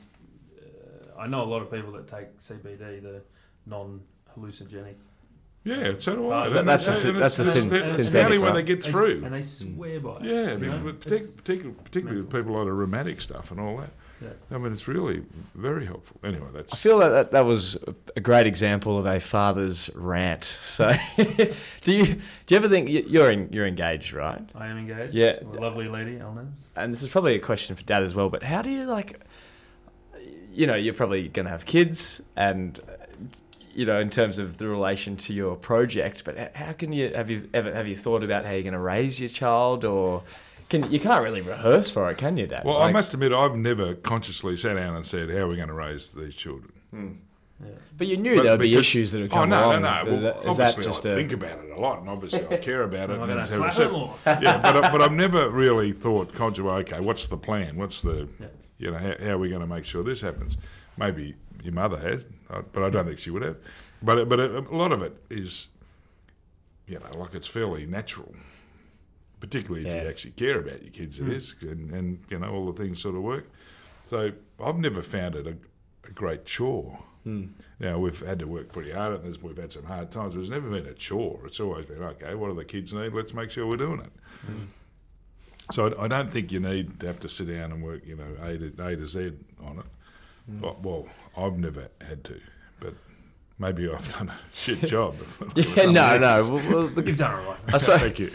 uh, I know a lot of people that take CBD, the non-hallucinogenic.
Yeah, so do I.
Uh, so
And
that's
it's-
the-
and
that's the
it's-
thin-
it's- it's the only way they get through.
and they swear by it.
Yeah, I mean,
know?
but partic- particularly, particularly with people that are rheumatic stuff and all that.
Yeah.
I mean, it's really very helpful. Anyway, that's.
I feel that, that that was a great example of a father's rant. So, do you do you ever think you're in, you're engaged, right?
I am engaged.
Yeah.
to a lovely lady, Elnaz.
And this is probably a question for dad as well. But how do you like? You know, you're probably going to have kids, and you know, in terms of the relation to your project. But how can you have you ever have you thought about how you're going to raise your child, or can you can't really rehearse for it, can you, dad?
well, I must admit, I've never consciously sat down and said, "How are we going to raise these children?"
Hmm.
Yeah.
But you knew
But
there would be issues that would
Oh
come
no,
along.
no, no. Well,
that- is that
obviously,
just
I
a
think about it a lot, and obviously, I care about it.
Am I
and
going to slap
set-
him or?
yeah, but I- but I've never really thought conscious. Okay, what's the plan? What's the
Yeah.
you know how, how are we going to make sure this happens? Maybe your mother has, Uh, but I don't think she would have. But but a, a lot of it is, you know, like it's fairly natural, particularly if
Yeah.
you actually care about your kids. It hmm. is, and, and you know all the things sort of work. So I've never found it a, a great chore.
Hmm.
Now we've had to work pretty hard at this. We've had some hard times. But it's never been a chore. It's always been okay. What do the kids need? Let's make sure we're doing it. Hmm. So I, I don't think you need to have to sit down and work, you know, A to, a to Z on it. Well, well, I've never had to, but maybe I've done a shit job.
yeah, no, no. Well, well, the-
You've done it right.
I suppose-
Thank you.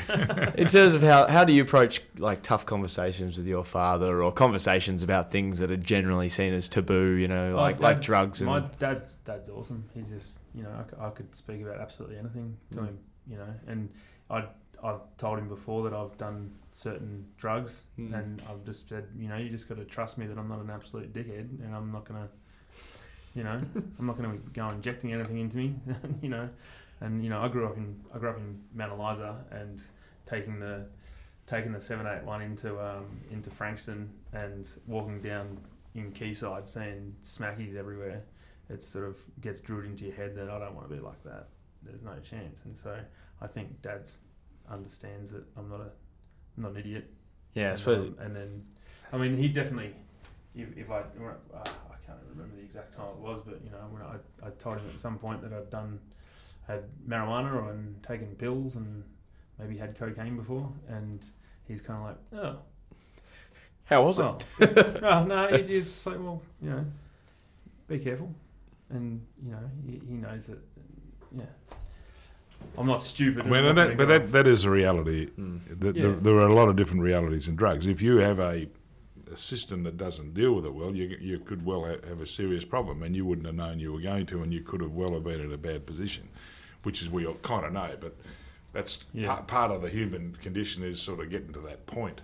in terms of how how do you approach like tough conversations with your father or conversations about things that are generally seen as taboo you know like like drugs and
My dad's dad's awesome. He's just you know I could speak about absolutely anything to
Mm.
him. You know, and I I've told him before that I've done certain drugs,
Mm.
and I've just said you know you just got to trust me that I'm not an absolute dickhead, and I'm not gonna You know, I'm not going to go injecting anything into me. you know, and you know, I grew up in I grew up in Mount Eliza and taking the taking the seven eight one into um, into Frankston and walking down in Quayside, seeing smackies everywhere. It sort of gets drilled into your head that I don't want to be like that. There's no chance, and so I think Dad's understands that I'm not a I'm not an idiot.
Yeah, I suppose.
um, and then, I mean, he definitely, if, if I, uh, I can't remember the exact time it was, but you know, when I, I told him at some point that I'd done, had marijuana or and taken pills and maybe had cocaine before, and he's kind of like, oh,
How was
well,
it?
oh, no, he- he's just like, well, you know, be careful, and you know, he, he knows that, yeah. I'm not stupid.
I mean,
I'm
and
not
that, but that, that is a reality.
Mm.
Th-
Yeah.
There, there are a lot of different realities in drugs. If you have a, a system that doesn't deal with it well, you, you could well ha- have a serious problem, and you wouldn't have known you were going to, and you could have well have been in a bad position, which is we all kind of know. But that's
Yeah.
pa- part of the human condition is sort of getting to that point.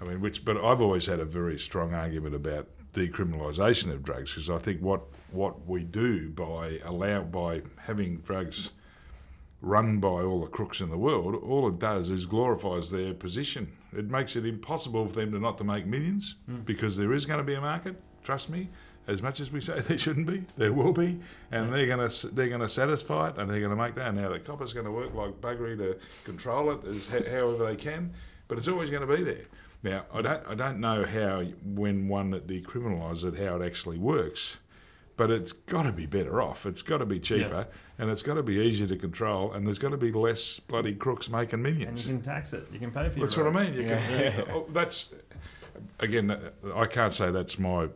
I mean, which, but I've always had a very strong argument about decriminalisation of drugs because I think what what we do by allow by having drugs run by all the crooks in the world, all it does is glorifies their position. It makes it impossible for them to not to make millions
Mm.
because there is going to be a market. Trust me. As much as we say there shouldn't be, there will be, and they're going to they're going to satisfy it, and they're going to make that. Now the copper's going to work like buggery to control it as ho- however they can, but it's always going to be there. Now I don't I don't know how when one that decriminalises it how it actually works, but it's got to be better off. It's got to be cheaper, and it's got to be easier to control, and there's got to be less bloody crooks making millions.
and you can tax it. You can pay for your
That's what I mean. You
Yeah.
can, oh, that's again. I can't say that's my.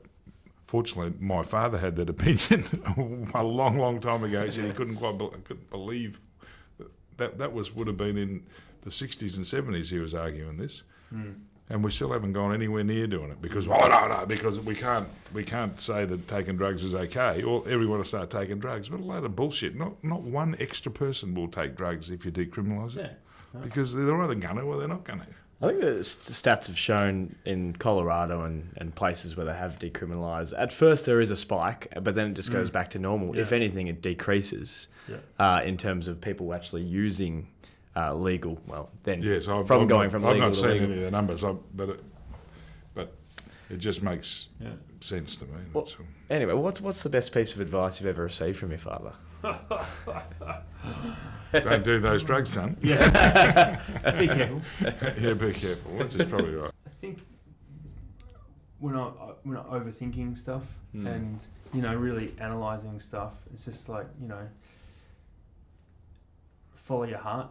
Fortunately, my father had that opinion a long, long time ago. He said he couldn't quite be, couldn't believe that that was would have been in the '60s and '70s. He was arguing this,
Mm.
And we still haven't gone anywhere near doing it because oh no no because we can't we can't say that taking drugs is okay or everyone will start taking drugs. What a load of bullshit! Not not one extra person will take drugs if you decriminalise it
Yeah.
because they're either going to or they're not going to.
I think the stats have shown in Colorado and, and places where they have decriminalised. At first, there is a spike, but then it just goes
Mm.
back to normal. If anything, it decreases
Yeah.
uh, in terms of people actually using uh, legal. Well, then
Yes, I've,
From
I've
going
not,
from
I've not
to
seen
legal.
any of the numbers, I, but it, but it just makes
Yeah.
sense to me.
Well-
all.
anyway, what's what's the best piece of advice you've ever received from your father?
Don't do those drugs, son.
Yeah. Be careful.
yeah, be careful. Which is probably right.
I think we're not we're not overthinking stuff
Hmm.
and you know really analyzing stuff. It's just like you know follow your heart.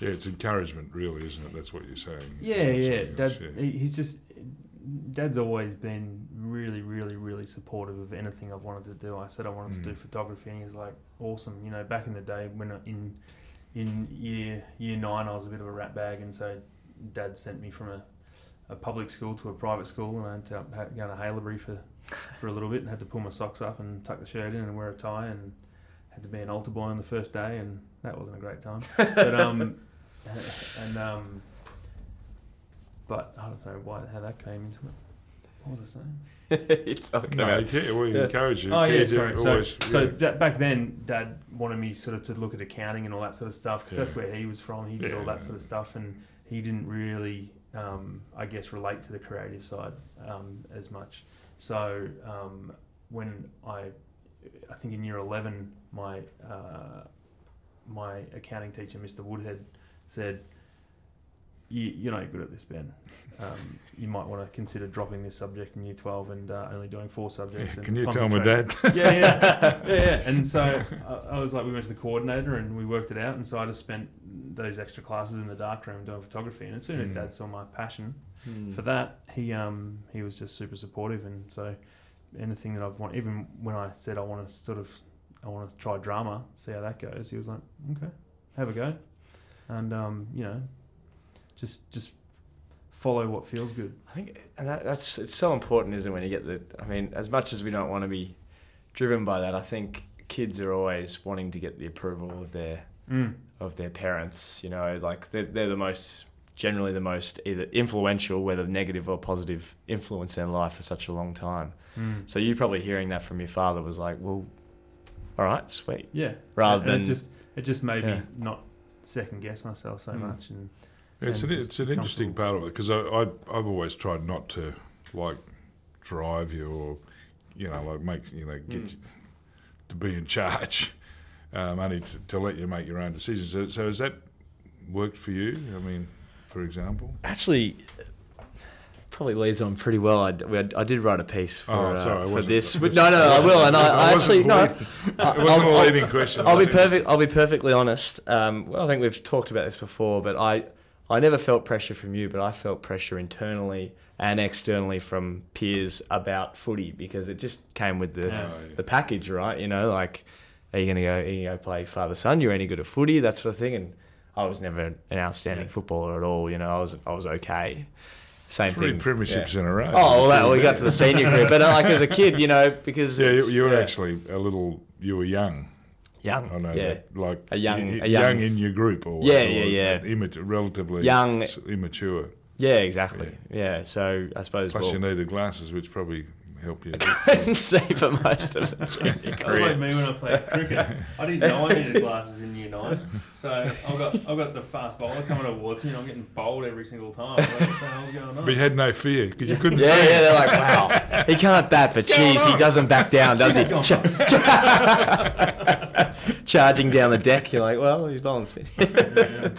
Yeah, it's encouragement, really, isn't it? That's what you're saying.
Yeah, yeah. Dad's
yeah.
he's just Dad's always been really, really, really supportive of anything I've wanted to do. I said I wanted
Mm.
to do photography, and he was like, "Awesome!" You know, back in the day when I, in in year year nine, I was a bit of a rat bag, and so Dad sent me from a, a public school to a private school, and I ended up going to Haileybury for for a little bit, and had to pull my socks up and tuck the shirt in and wear a tie, and had to be an altar boy on the first day, and that wasn't a great time. But um, and um, but I don't know why how that came into it. What was I saying?
it's talking
No,
about
you care, well, you
Yeah.
encourage you.
Oh
care
yeah, sorry. So,
always-
so
yeah.
that, back then, Dad wanted me sort of to look at accounting and all that sort of stuff because that's where he was from. He did all
Yeah.
that sort of stuff, and he didn't really, um, I guess, relate to the creative side um, as much. So um, when I, I think in year eleven, my uh, my accounting teacher, Mr. Woodhead, said. You, you're not good at this, Ben. Um, you might want to consider dropping this subject in year 12 and uh, only doing four subjects. and
Can you tell my
concentrate-
dad?
yeah, yeah, yeah, yeah. And so I, I was like, we went to the coordinator and we worked it out. And so I just spent those extra classes in the darkroom doing photography. And as soon as
Mm.
Dad saw my passion
Hmm.
for that, he um he was just super supportive. And so anything that I've wanted, even when I said I want to sort of I want to try drama, see how that goes, he was like, okay, have a go, and um you know, just just follow what feels good.
I think, and that, that's it's so important, isn't it? When you get the, I mean, as much as we don't want to be driven by that, I think kids are always wanting to get the approval of their
Mm.
of their parents. You know, like they're, they're the most generally the most either influential, whether negative or positive, influence in life for such a long time.
Mm.
So you probably hearing that from your father was like, well, all right, sweet.
Yeah.
Rather
And
than
it just it just made
Yeah.
me not second guess myself so
Mm.
much and
It's an, it's an interesting part of it because I, I I've always tried not to like drive you or you know like make you know get
Mm.
you to be in charge, um, only to, to let you make your own decisions. So, so has that worked for you? I mean, for example.
actually probably leads on pretty well. I, we had- I did write a piece for,
Oh,
uh,
sorry, I
for this. But no, no, I will. And I, I actually no.
It wasn't
I'll-
a leading question.
I'll be perfect. I'll be perfectly honest. Um, well, I think we've talked about this before, but I, I never felt pressure from you, but I felt pressure internally and externally from peers about footy because it just came with the
Oh, yeah.
the package, right? You know, like, are you gonna go? Are you gonna play father son? You're any good at footy? That sort of thing. And I was never an outstanding
Yeah.
footballer at all. You know, I was I was okay. Same
Three
thing.
premierships
yeah.
in a row.
Oh well, that, well, we got to the senior career, but uh, like as a kid, you know, because
Yeah, you, you were
yeah.
actually a little. You were young.
young.
I know
yeah,
that. Like
A young- a
young,
young-
in your group, or
Yeah, yeah, yeah.
Immat- relatively
Young-
immature.
yeah, exactly. Yeah. so I suppose
Plus,
well,
you needed glasses, which probably help you. a bit.
couldn't see for most of the junior
That was like me when I played cricket. I didn't know I needed glasses in year nine. So I've got I've got the fast bowler coming towards me and I'm getting bowled every single time. Like, what the hell's going on?
but you had no fear because you couldn't
Yeah,
see.
yeah, they're like, wow, he can't bat, but geez, he doesn't back down, does he?
He's
Ch- Charging down the deck, you're like, well, he's bowling spin.
yeah.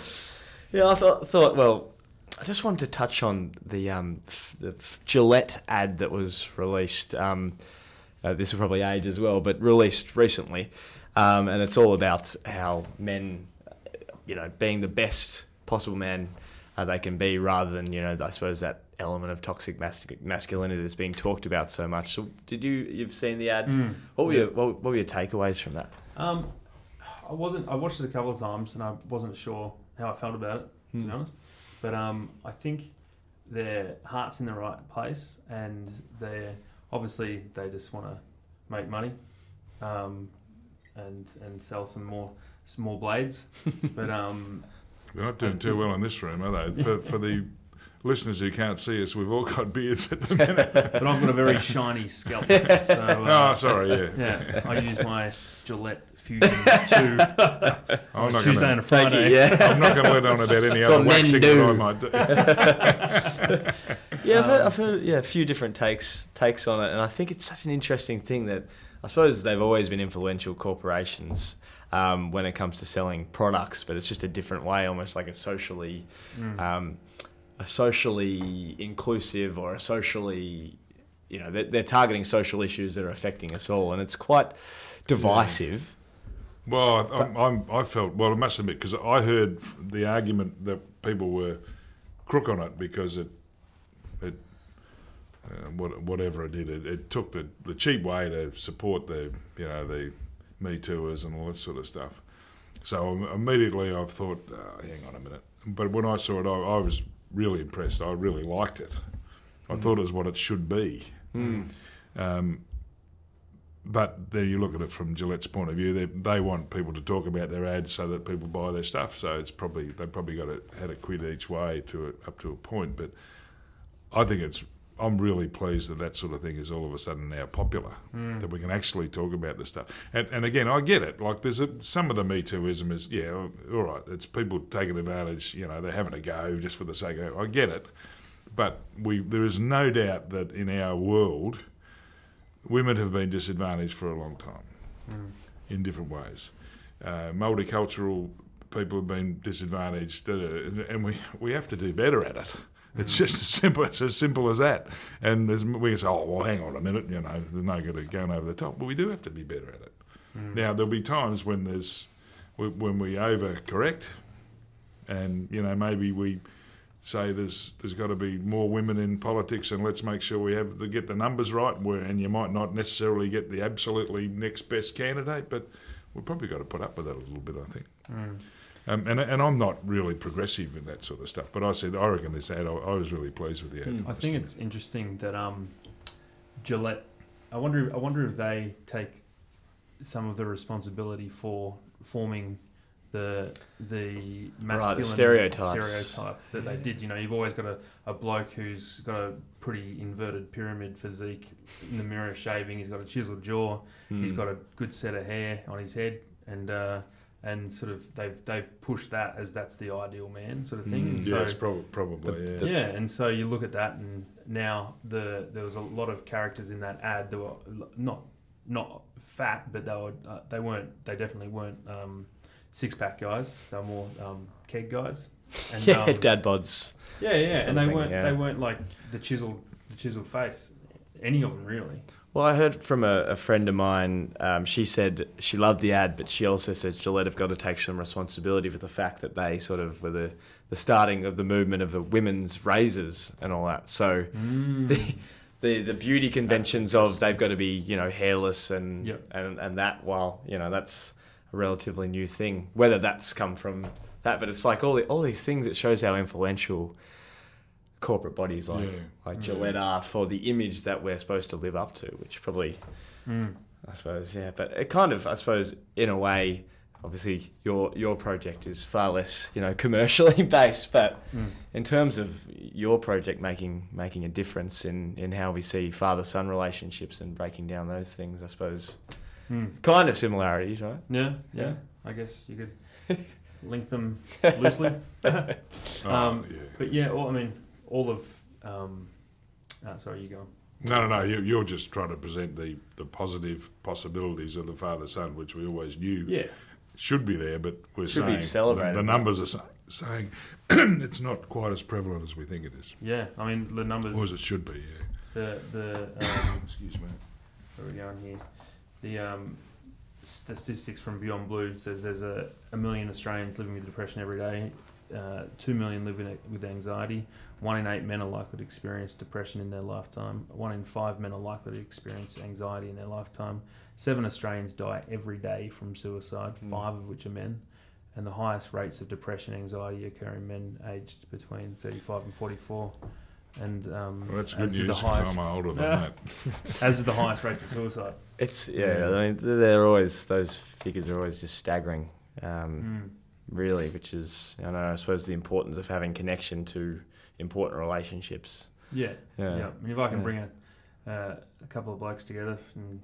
Yeah, I thought, thought well, I just wanted to touch on the um, f- the f- Gillette ad that was released. Um, uh, this will probably age as well, but released recently, um, and it's all about how men, uh, you know, being the best possible man uh, they can be, rather than you know, I suppose that element of toxic mas- masculinity that's being talked about so much. So, did you you've seen the ad?
Mm.
What were your what, what were your takeaways from that?
Um, I wasn't. I watched it a couple of times and I wasn't sure how I felt about it. To be
Hmm.
honest, but um, I think their heart's in the right place, and they're obviously they just want to make money, um, and and sell some more some more blades. but um,
They're not doing too well in this room, are they? For, for the listeners who can't see us, we've all got beards at the minute.
but I've got a very shiny scalp. So uh,
oh, sorry, yeah.
yeah, I use my Gillette Fusion Two
I'm not
Tuesday
going
and a
to.
Thank
Friday.
you. Yeah.
I'm not going to let on about any
It's
other
what men
waxing
do.
that I might do.
Yeah, I've heard,
Um,
I've heard yeah a few different takes takes on it, and I think it's such an interesting thing that I suppose they've always been influential corporations um, when it comes to selling products, but it's just a different way, almost like a socially
Mm.
um, a socially inclusive or a socially you know they're, they're targeting social issues that are affecting us all, and it's quite divisive.
Well, I- I'm, I felt well. I must admit because I heard the argument that people were crook on it because it, it, uh, what, whatever it did, it, it took the, the cheap way to support the, you know, the Me Tooers and all this sort of stuff. So immediately I thought, uh, hang on a minute. But when I saw it, I, I was really impressed. I really liked it. I thought it was what it should be. Um, but then you look at it from Gillette's point of view. They, they want people to talk about their ads so that people buy their stuff. So it's probably they probably got it had a quid each way to a, up to a point. But I think it's I'm really pleased that that sort of thing is all of a sudden now popular. That we can actually talk about this stuff. And, and again, I get it. Like there's a, some of the Me Tooism is yeah, all right. It's people taking advantage. You know, they're having a go just for the sake of. it. I get it. But we there is no doubt that in our world women have been disadvantaged for a long time in different ways. Uh, multicultural people have been disadvantaged, and we, we have to do better at it. It's just as simple it's as simple as that. And we say, oh well, hang on a minute, you know, there's no good at going over the top. But we do have to be better at it. Mm. Now there'll be times when there's when we overcorrect, and you know maybe we say there's there's got to be more women in politics and let's make sure we have to get the numbers right where, and you might not necessarily get the absolutely next best candidate but we've probably got to put up with that a little bit I think mm. Um, and, and I'm not really progressive in that sort of stuff but I said I reckon this ad I, I was really pleased with the ad
Mm.
I think it's interesting that um, Gillette. I wonder. I wonder if they take some of the responsibility for forming the the masculine
stereotypes.
stereotype that they did. You know, you've always got a, a bloke who's got a pretty inverted pyramid physique in the mirror shaving. He's got a chiseled jaw. He's got a good set of hair on his head, and uh, and sort of they've they've pushed that as that's the ideal man sort of thing.
Mm.
And so,
yes, prob- probably.
The-
yeah.
the-
yeah, and so you look at that, and now the there was a lot of characters in that ad that were not not fat, but they were uh, they weren't they definitely weren't um, six pack guys. They were more um, keg guys. And,
yeah,
um,
dad bods.
yeah, yeah, and they weren't
yeah.
they weren't like the chiseled the chiseled face. Any of them really.
Well, I heard from a, a friend of mine. Um, she said she loved the ad, but she also said Gillette have got to take some responsibility for the fact that they sort of were the, the starting of the movement of the women's razors and all that. So the, the the beauty conventions of they've got to be you know hairless and
Yep.
and and that. Well, you know that's a relatively new thing. Whether that's come from that, but it's like all the, all these things. It shows how influential corporate bodies like
Yeah.
like
Mm.
Gillette are for the image that we're supposed to live up to, which probably
Mm.
I suppose, yeah. But it kind of, I suppose, in a way, obviously your your project is far less, you know, commercially based. But
Mm.
in terms of your project making making a difference in in how we see father son relationships and breaking down those things, I suppose,
Mm.
kind of similarities, right?
Yeah, yeah,
Yeah.
I guess you could link them loosely.
Oh,
Um,
yeah.
But yeah, all, I mean, all of. Um, ah, sorry, you go. on.
No, no, no. You, you're just trying to present the, the positive possibilities of the father son, which we always knew
Yeah,
should be there, but we're
Should be
saying
celebrated.
The, the numbers are sa- saying it's not quite as prevalent as we think it is,
yeah. I mean, the numbers.
or as it should be. Yeah.
The the um,
Excuse me.
where are we going here? The um, statistics from Beyond Blue says there's a, a million Australians living with depression every day. Uh, Two million live with anxiety. One in eight men are likely to experience depression in their lifetime. One in five men are likely to experience anxiety in their lifetime. Seven Australians die every day from suicide,
Mm.
five of which are men. And the highest rates of depression and anxiety occur in men aged between 35 and 44. And um,
Well, that's good
do the
news because
highest,
I'm older than
Yeah.
that.
as are the highest rates of suicide.
It's yeah.
Yeah.
I mean, they're always those figures are always just staggering. Um,
Mm.
really, which is I know. I suppose the importance of having connection to important relationships.
Yeah,
Yeah.
yeah. I mean, if I can
Yeah.
bring a, uh, a couple of blokes together and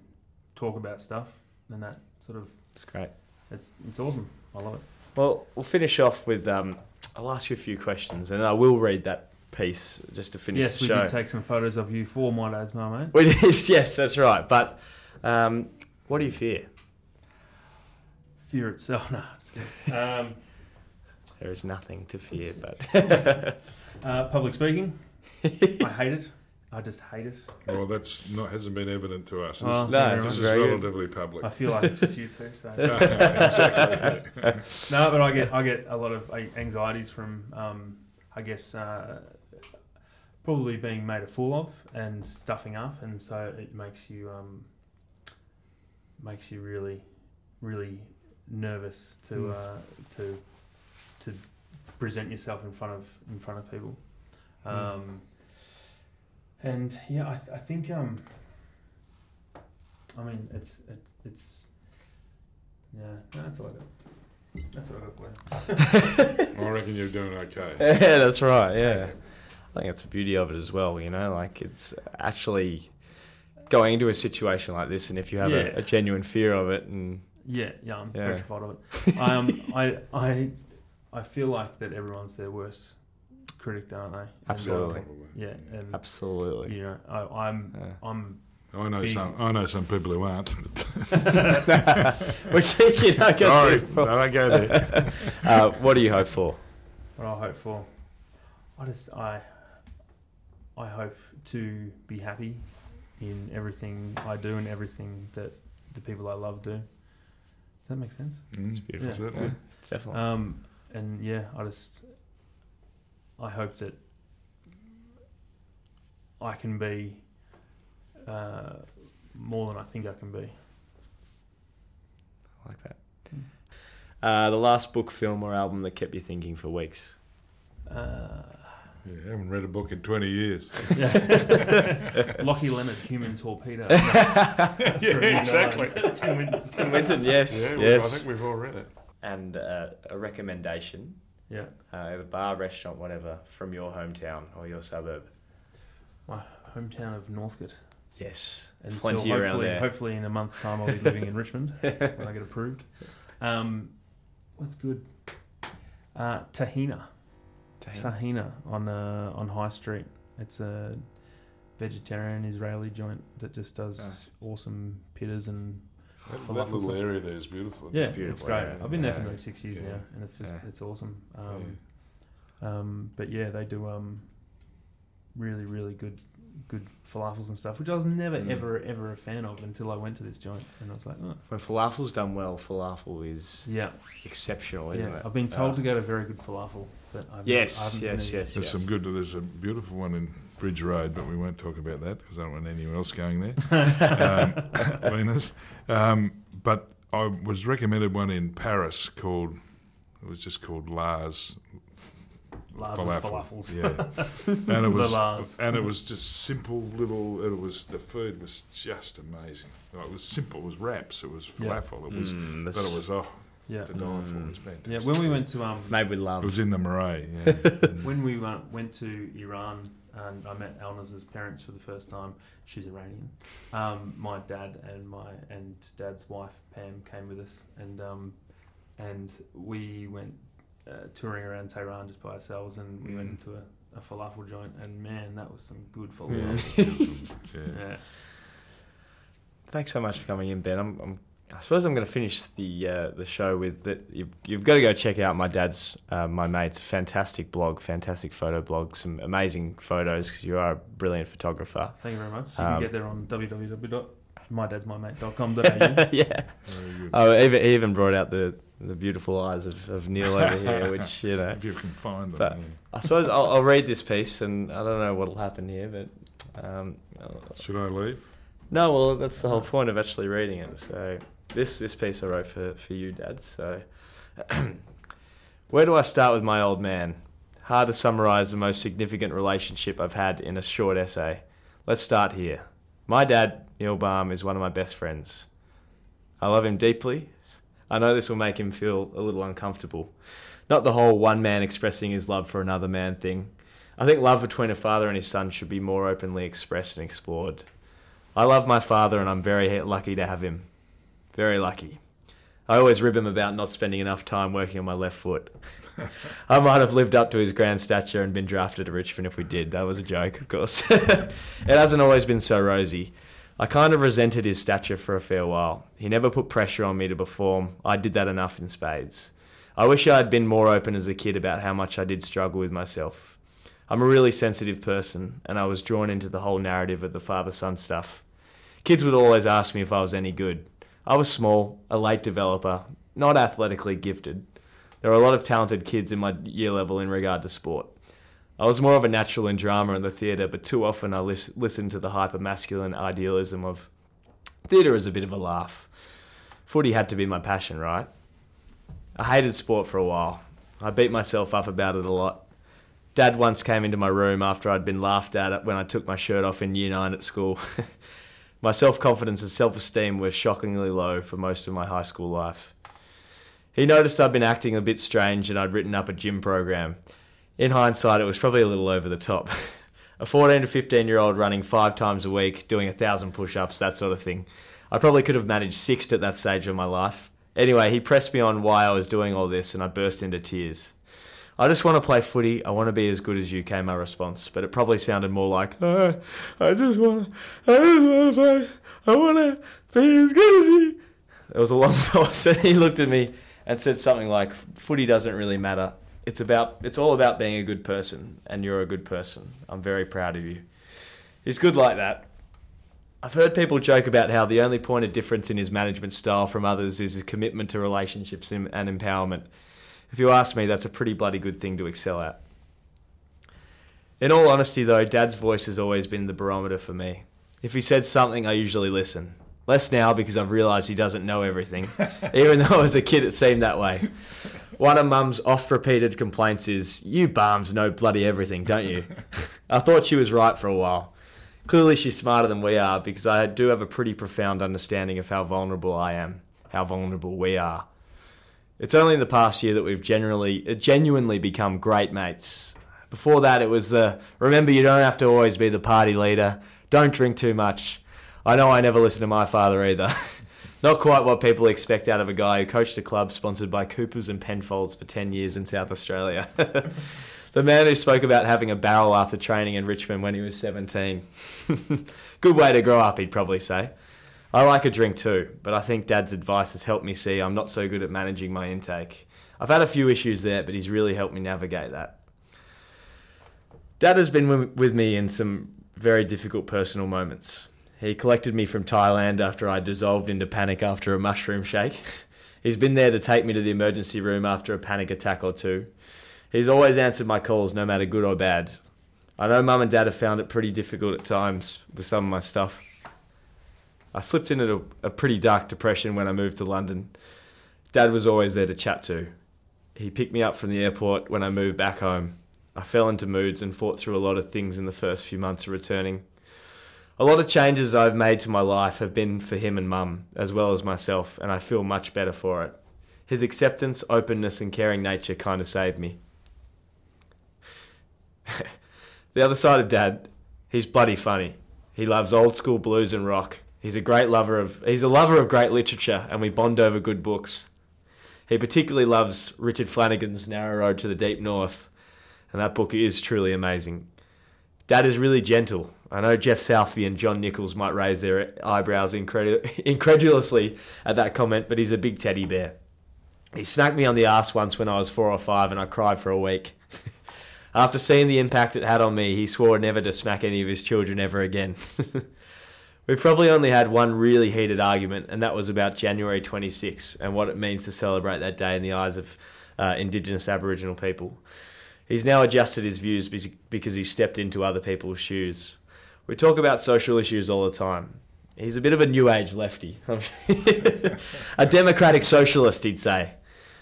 talk about stuff, then that sort of
It's great.
it's it's awesome. I love it.
Well, we'll finish off with. Um, I'll ask you a few questions, and I will read that piece just to finish
yes, we
show.
did take some photos of you for my dad's mum, mate.
We did, yes, that's right. But um, what do you fear?
Fear itself. No. Um,
There is nothing to fear, but
uh, public speaking. I hate it. I just hate it.
Well, that's not hasn't been evident to us. This,
Well,
No,
thank you very
this
it's
is
very good.
relatively public.
I feel like it's just you too. So.
exactly.
no, but I get I get a lot of uh, anxieties from um, I guess uh, probably being made a fool of and stuffing up, and so it makes you um, makes you really really nervous to
Mm.
uh, to to present yourself in front of in front of people.
Mm.
Um, and yeah, I, th- I think um, I mean it's it, it's yeah, no, that's all I got. That's what I got for you.
I reckon you're doing okay.
yeah, that's right. Yeah, I think that's the beauty of it as well. You know, like it's actually going into a situation like this, and if you have
Yeah.
a, a genuine fear of it, and
Yeah, yeah, I'm
Yeah.
petrified of it. um, I, I, I feel like that everyone's their worst critic, aren't they? And,
Absolutely.
Probably.
yeah, and
absolutely,
you know, I, I'm,
Yeah.
I'm.
I know
Big-
some. I know some people who aren't.
which you know, I guess
Sorry, I don't go there.
uh, what do you hope for?
What I hope for, I just, I, I hope to be happy in everything I do and everything that the people I love do. Does that make sense?
It's
beautiful.
Certainly.
Definitely.
Um, and yeah, I just, I hope that I can be uh, more than I think I can be.
I like that. Uh, the last book, film, or album that kept you thinking for weeks.
Uh,
Yeah, I haven't read a book in 20 years.
yeah. Lockie Leonard, Human Torpedo. That's
Yeah, exactly.
Tim Winton.
Tim Winton, yes,
Yeah,
yes.
well, I think we've all read it.
And uh, a recommendation,
Yeah.
uh, a bar, restaurant, whatever, from your hometown or your suburb.
My hometown of Northcote.
Yes, plenty around
hopefully,
there.
hopefully in a month's time I'll be living in Richmond when I get approved. Um, what's good? Uh, Tahina. Tahina on uh, on High Street. It's a vegetarian Israeli joint that just does
Nice.
awesome pitters and
That,
Falafel
that little area there is beautiful.
yeah,
Beautiful
it's great.
area.
I've been there for
Yeah.
nearly six years
Yeah.
now, and it's just
Yeah.
it's awesome. Um, um, but yeah, they do um, really really good good falafels and stuff, which I was never
Mm.
ever ever a fan of until I went to this joint, and I was like, oh,
When falafel's done well, falafel is
yeah,
exceptional, isn't
yeah.
it?
I've been told
Uh,
to go to very good falafel, but I've
Yes,
I haven't
yes,
been
yes,
There's
yes.
some good. There's a beautiful one in Bridge Road, but we won't talk about that because I don't want anyone else going there. um, Lena's. Um, but I was recommended one in Paris called. It was just called Lars
Lars
falafel.
falafels.
Yeah, and it was
Lars.
and it was just simple little. It was the food was just amazing. It was simple. It was wraps. It was
Yeah.
falafel. It was.
Mm,
But it was oh
Yeah,
to die for. Was
Mm.
fantastic.
yeah. When we went to um,
made with love.
It was in the Marais. Yeah.
when we went, went to Iran and I met Elnaz's parents for the first time, she's Iranian. Um, my dad and my and dad's wife Pam came with us, and um, and we went uh, touring around Tehran just by ourselves, and we went
Mm.
into a, a falafel joint, and man, that was some good falafel.
yeah.
yeah.
Thanks so much for coming in, Ben. I'm, I'm I suppose I'm going to finish the uh, the show with that. You've, you've got to go check out my dad's, uh, my mate's fantastic blog, fantastic photo blog, some amazing photos because you are a brilliant photographer.
Thank you very much. You
Um,
can get there on www.mydadsmymate.com.au.
yeah.
Very good.
Oh, even he even brought out the the beautiful eyes of, of Neil over here, which you know.
If you can find them.
But-
yeah.
I suppose I'll, I'll read this piece, and I don't know what'll happen here, but um,
Should I leave?
no. Well, that's the whole point of actually reading it. So this this piece I wrote for for you, Dad. So where do I start with my old man? Hard to summarize the most significant relationship I've had in a short essay. Let's start here. My dad, Neil Balme, is one of my best friends. I love him deeply. I know this will make him feel a little uncomfortable. Not the whole one man expressing his love for another man thing. I think love between a father and his son should be more openly expressed and explored. I love my father and I'm very lucky to have him. Very lucky. I always rib him about not spending enough time working on my left foot. I might have lived up to his grand stature and been drafted to Richmond if we did. That was a joke, of course. it hasn't always been so rosy. I kind of resented his stature for a fair while. He never put pressure on me to perform. I did that enough in spades. I wish I had been more open as a kid about how much I did struggle with myself. I'm a really sensitive person, and I was drawn into the whole narrative of the father son stuff. Kids would always ask me if I was any good. I was small, a late developer, not athletically gifted. There were a lot of talented kids in my year level in regard to sport. I was more of a natural in drama and the theatre, but too often I lis- listened to the hyper masculine idealism of theatre as a bit of a laugh. Footy had to be my passion, right? I hated sport for a while. I beat myself up about it a lot. Dad once came into my room after I'd been laughed at when I took my shirt off in year nine at school. my self confidence and self esteem were shockingly low for most of my high school life. He noticed I'd been acting a bit strange and I'd written up a gym program. In hindsight, it was probably a little over the top. a 14 to 15 year old running five times a week, doing a thousand push ups, that sort of thing. I probably could have managed six at that stage of my life. Anyway, he pressed me on why I was doing all this and I burst into tears. I just want to play footy. I want to be as good as you, came my response. But it probably sounded more like, "Uh, I just want to, I just want to play. I want to be as good as you. There was a long pause, and he looked at me and said something like, "Footy doesn't really matter. It's about, it's all about being a good person, and you're a good person. I'm very proud of you." He's good like that. I've heard people joke about how the only point of difference in his management style from others is his commitment to relationships and empowerment. If you ask me, that's a pretty bloody good thing to excel at. In all honesty, though, Dad's voice has always been the barometer for me. If he said something, I usually listen. Less now because I've realised he doesn't know everything, even though as a kid it seemed that way. One of Mum's oft repeated complaints is, You Balmes know bloody everything, don't you? I thought she was right for a while. Clearly, she's smarter than we are because I do have a pretty profound understanding of how vulnerable I am, how vulnerable we are. It's only in the past year that we've generally, uh, genuinely become great mates. Before that, it was the remember you don't have to always be the party leader. Don't drink too much. I know I never listened to my father either. Not quite what people expect out of a guy who coached a club sponsored by Coopers and Penfolds for 10 years in South Australia. the man who spoke about having a barrel after training in Richmond when he was 17. Good way to grow up, he'd probably say. I like a drink too, but I think Dad's advice has helped me see I'm not so good at managing my intake. I've had a few issues there, but he's really helped me navigate that. Dad has been with me in some very difficult personal moments. He collected me from Thailand after I dissolved into panic after a mushroom shake. He's been there to take me to the emergency room after a panic attack or two. He's always answered my calls, no matter good or bad. I know mum and dad have found it pretty difficult at times with some of my stuff. I slipped into a, a pretty dark depression when I moved to London. Dad was always there to chat to. He picked me up from the airport when I moved back home. I fell into moods and fought through a lot of things in the first few months of returning. A lot of changes I've made to my life have been for him and mum, as well as myself, and I feel much better for it. His acceptance, openness, and caring nature kind of saved me. the other side of dad, he's bloody funny. He loves old school blues and rock. He's a great lover of he's a lover of great literature and we bond over good books. He particularly loves Richard Flanagan's Narrow Road to the Deep North, and that book is truly amazing. Dad is really gentle. I know Geoff Southby and John Nicholls might raise their eyebrows incredu- incredulously at that comment, but he's a big teddy bear. He smacked me on the ass once when I was four or five and I cried for a week. After seeing the impact it had on me, he swore never to smack any of his children ever again. We've probably only had one really heated argument, and that was about January 26 and what it means to celebrate that day in the eyes of uh, Indigenous Aboriginal people. He's now adjusted his views because he stepped into other people's shoes. We talk about social issues all the time. He's a bit of a new age lefty, a democratic socialist, he'd say.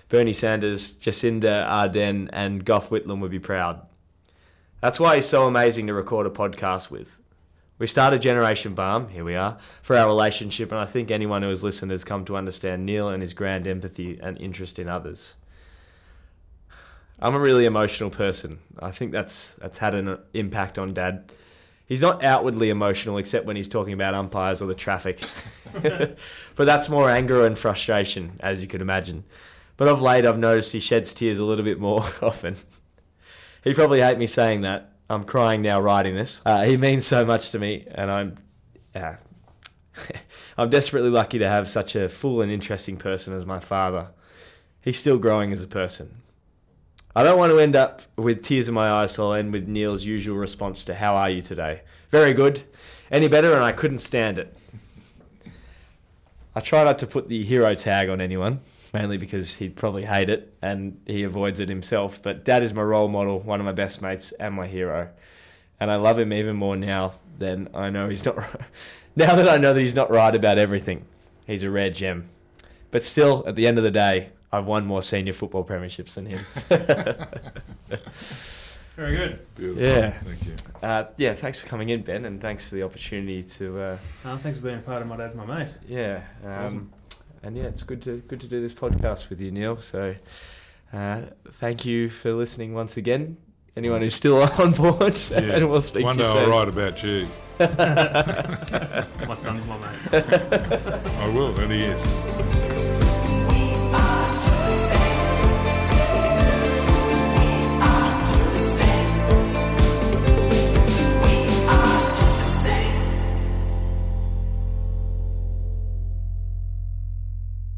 Bernie Sanders, Jacinda Ardern, and Gough Whitlam would be proud. That's why he's so amazing to record a podcast with. We started Generation Balme, here we are, for our relationship, and I think anyone who has listened has come to understand Neil and his grand empathy and interest in others. I'm a really emotional person. I think that's that's had an impact on Dad. He's not outwardly emotional except when he's talking about umpires or the traffic. but that's more anger and frustration, as you can imagine. But of late, I've noticed he sheds tears a little bit more often. He'd probably hate me saying that. I'm crying now writing this. Uh, he means so much to me, and I'm, uh, I'm desperately lucky to have such a full and interesting person as my father. He's still growing as a person. I don't want to end up with tears in my eyes, so I'll end with Neil's usual response to "How are you today?" Very good. Any better? And I couldn't stand it. I try not to put the hero tag on anyone mainly because he'd probably hate it and he avoids it himself. But Dad is my role model, one of my best mates, and my hero. And I love him even more now than I know he's not. now that I know that he's not right about everything, he's a rare gem. But still, at the end of the day, I've won more senior football premierships than him.
Very good.
Beautiful.
Yeah.
Thank you.
Uh, yeah, thanks for coming in, Ben, and thanks for the opportunity to. Uh,
oh, thanks for being part of my dad's my mate.
Yeah. Um, awesome and yeah, it's good to good to do this podcast with you, Neil. So, uh, thank you for listening once again. Anyone who's still on board, yeah. and we'll speak
One
to
you
soon.
One day I'll write about you.
my son's my mate.
I will, and he is.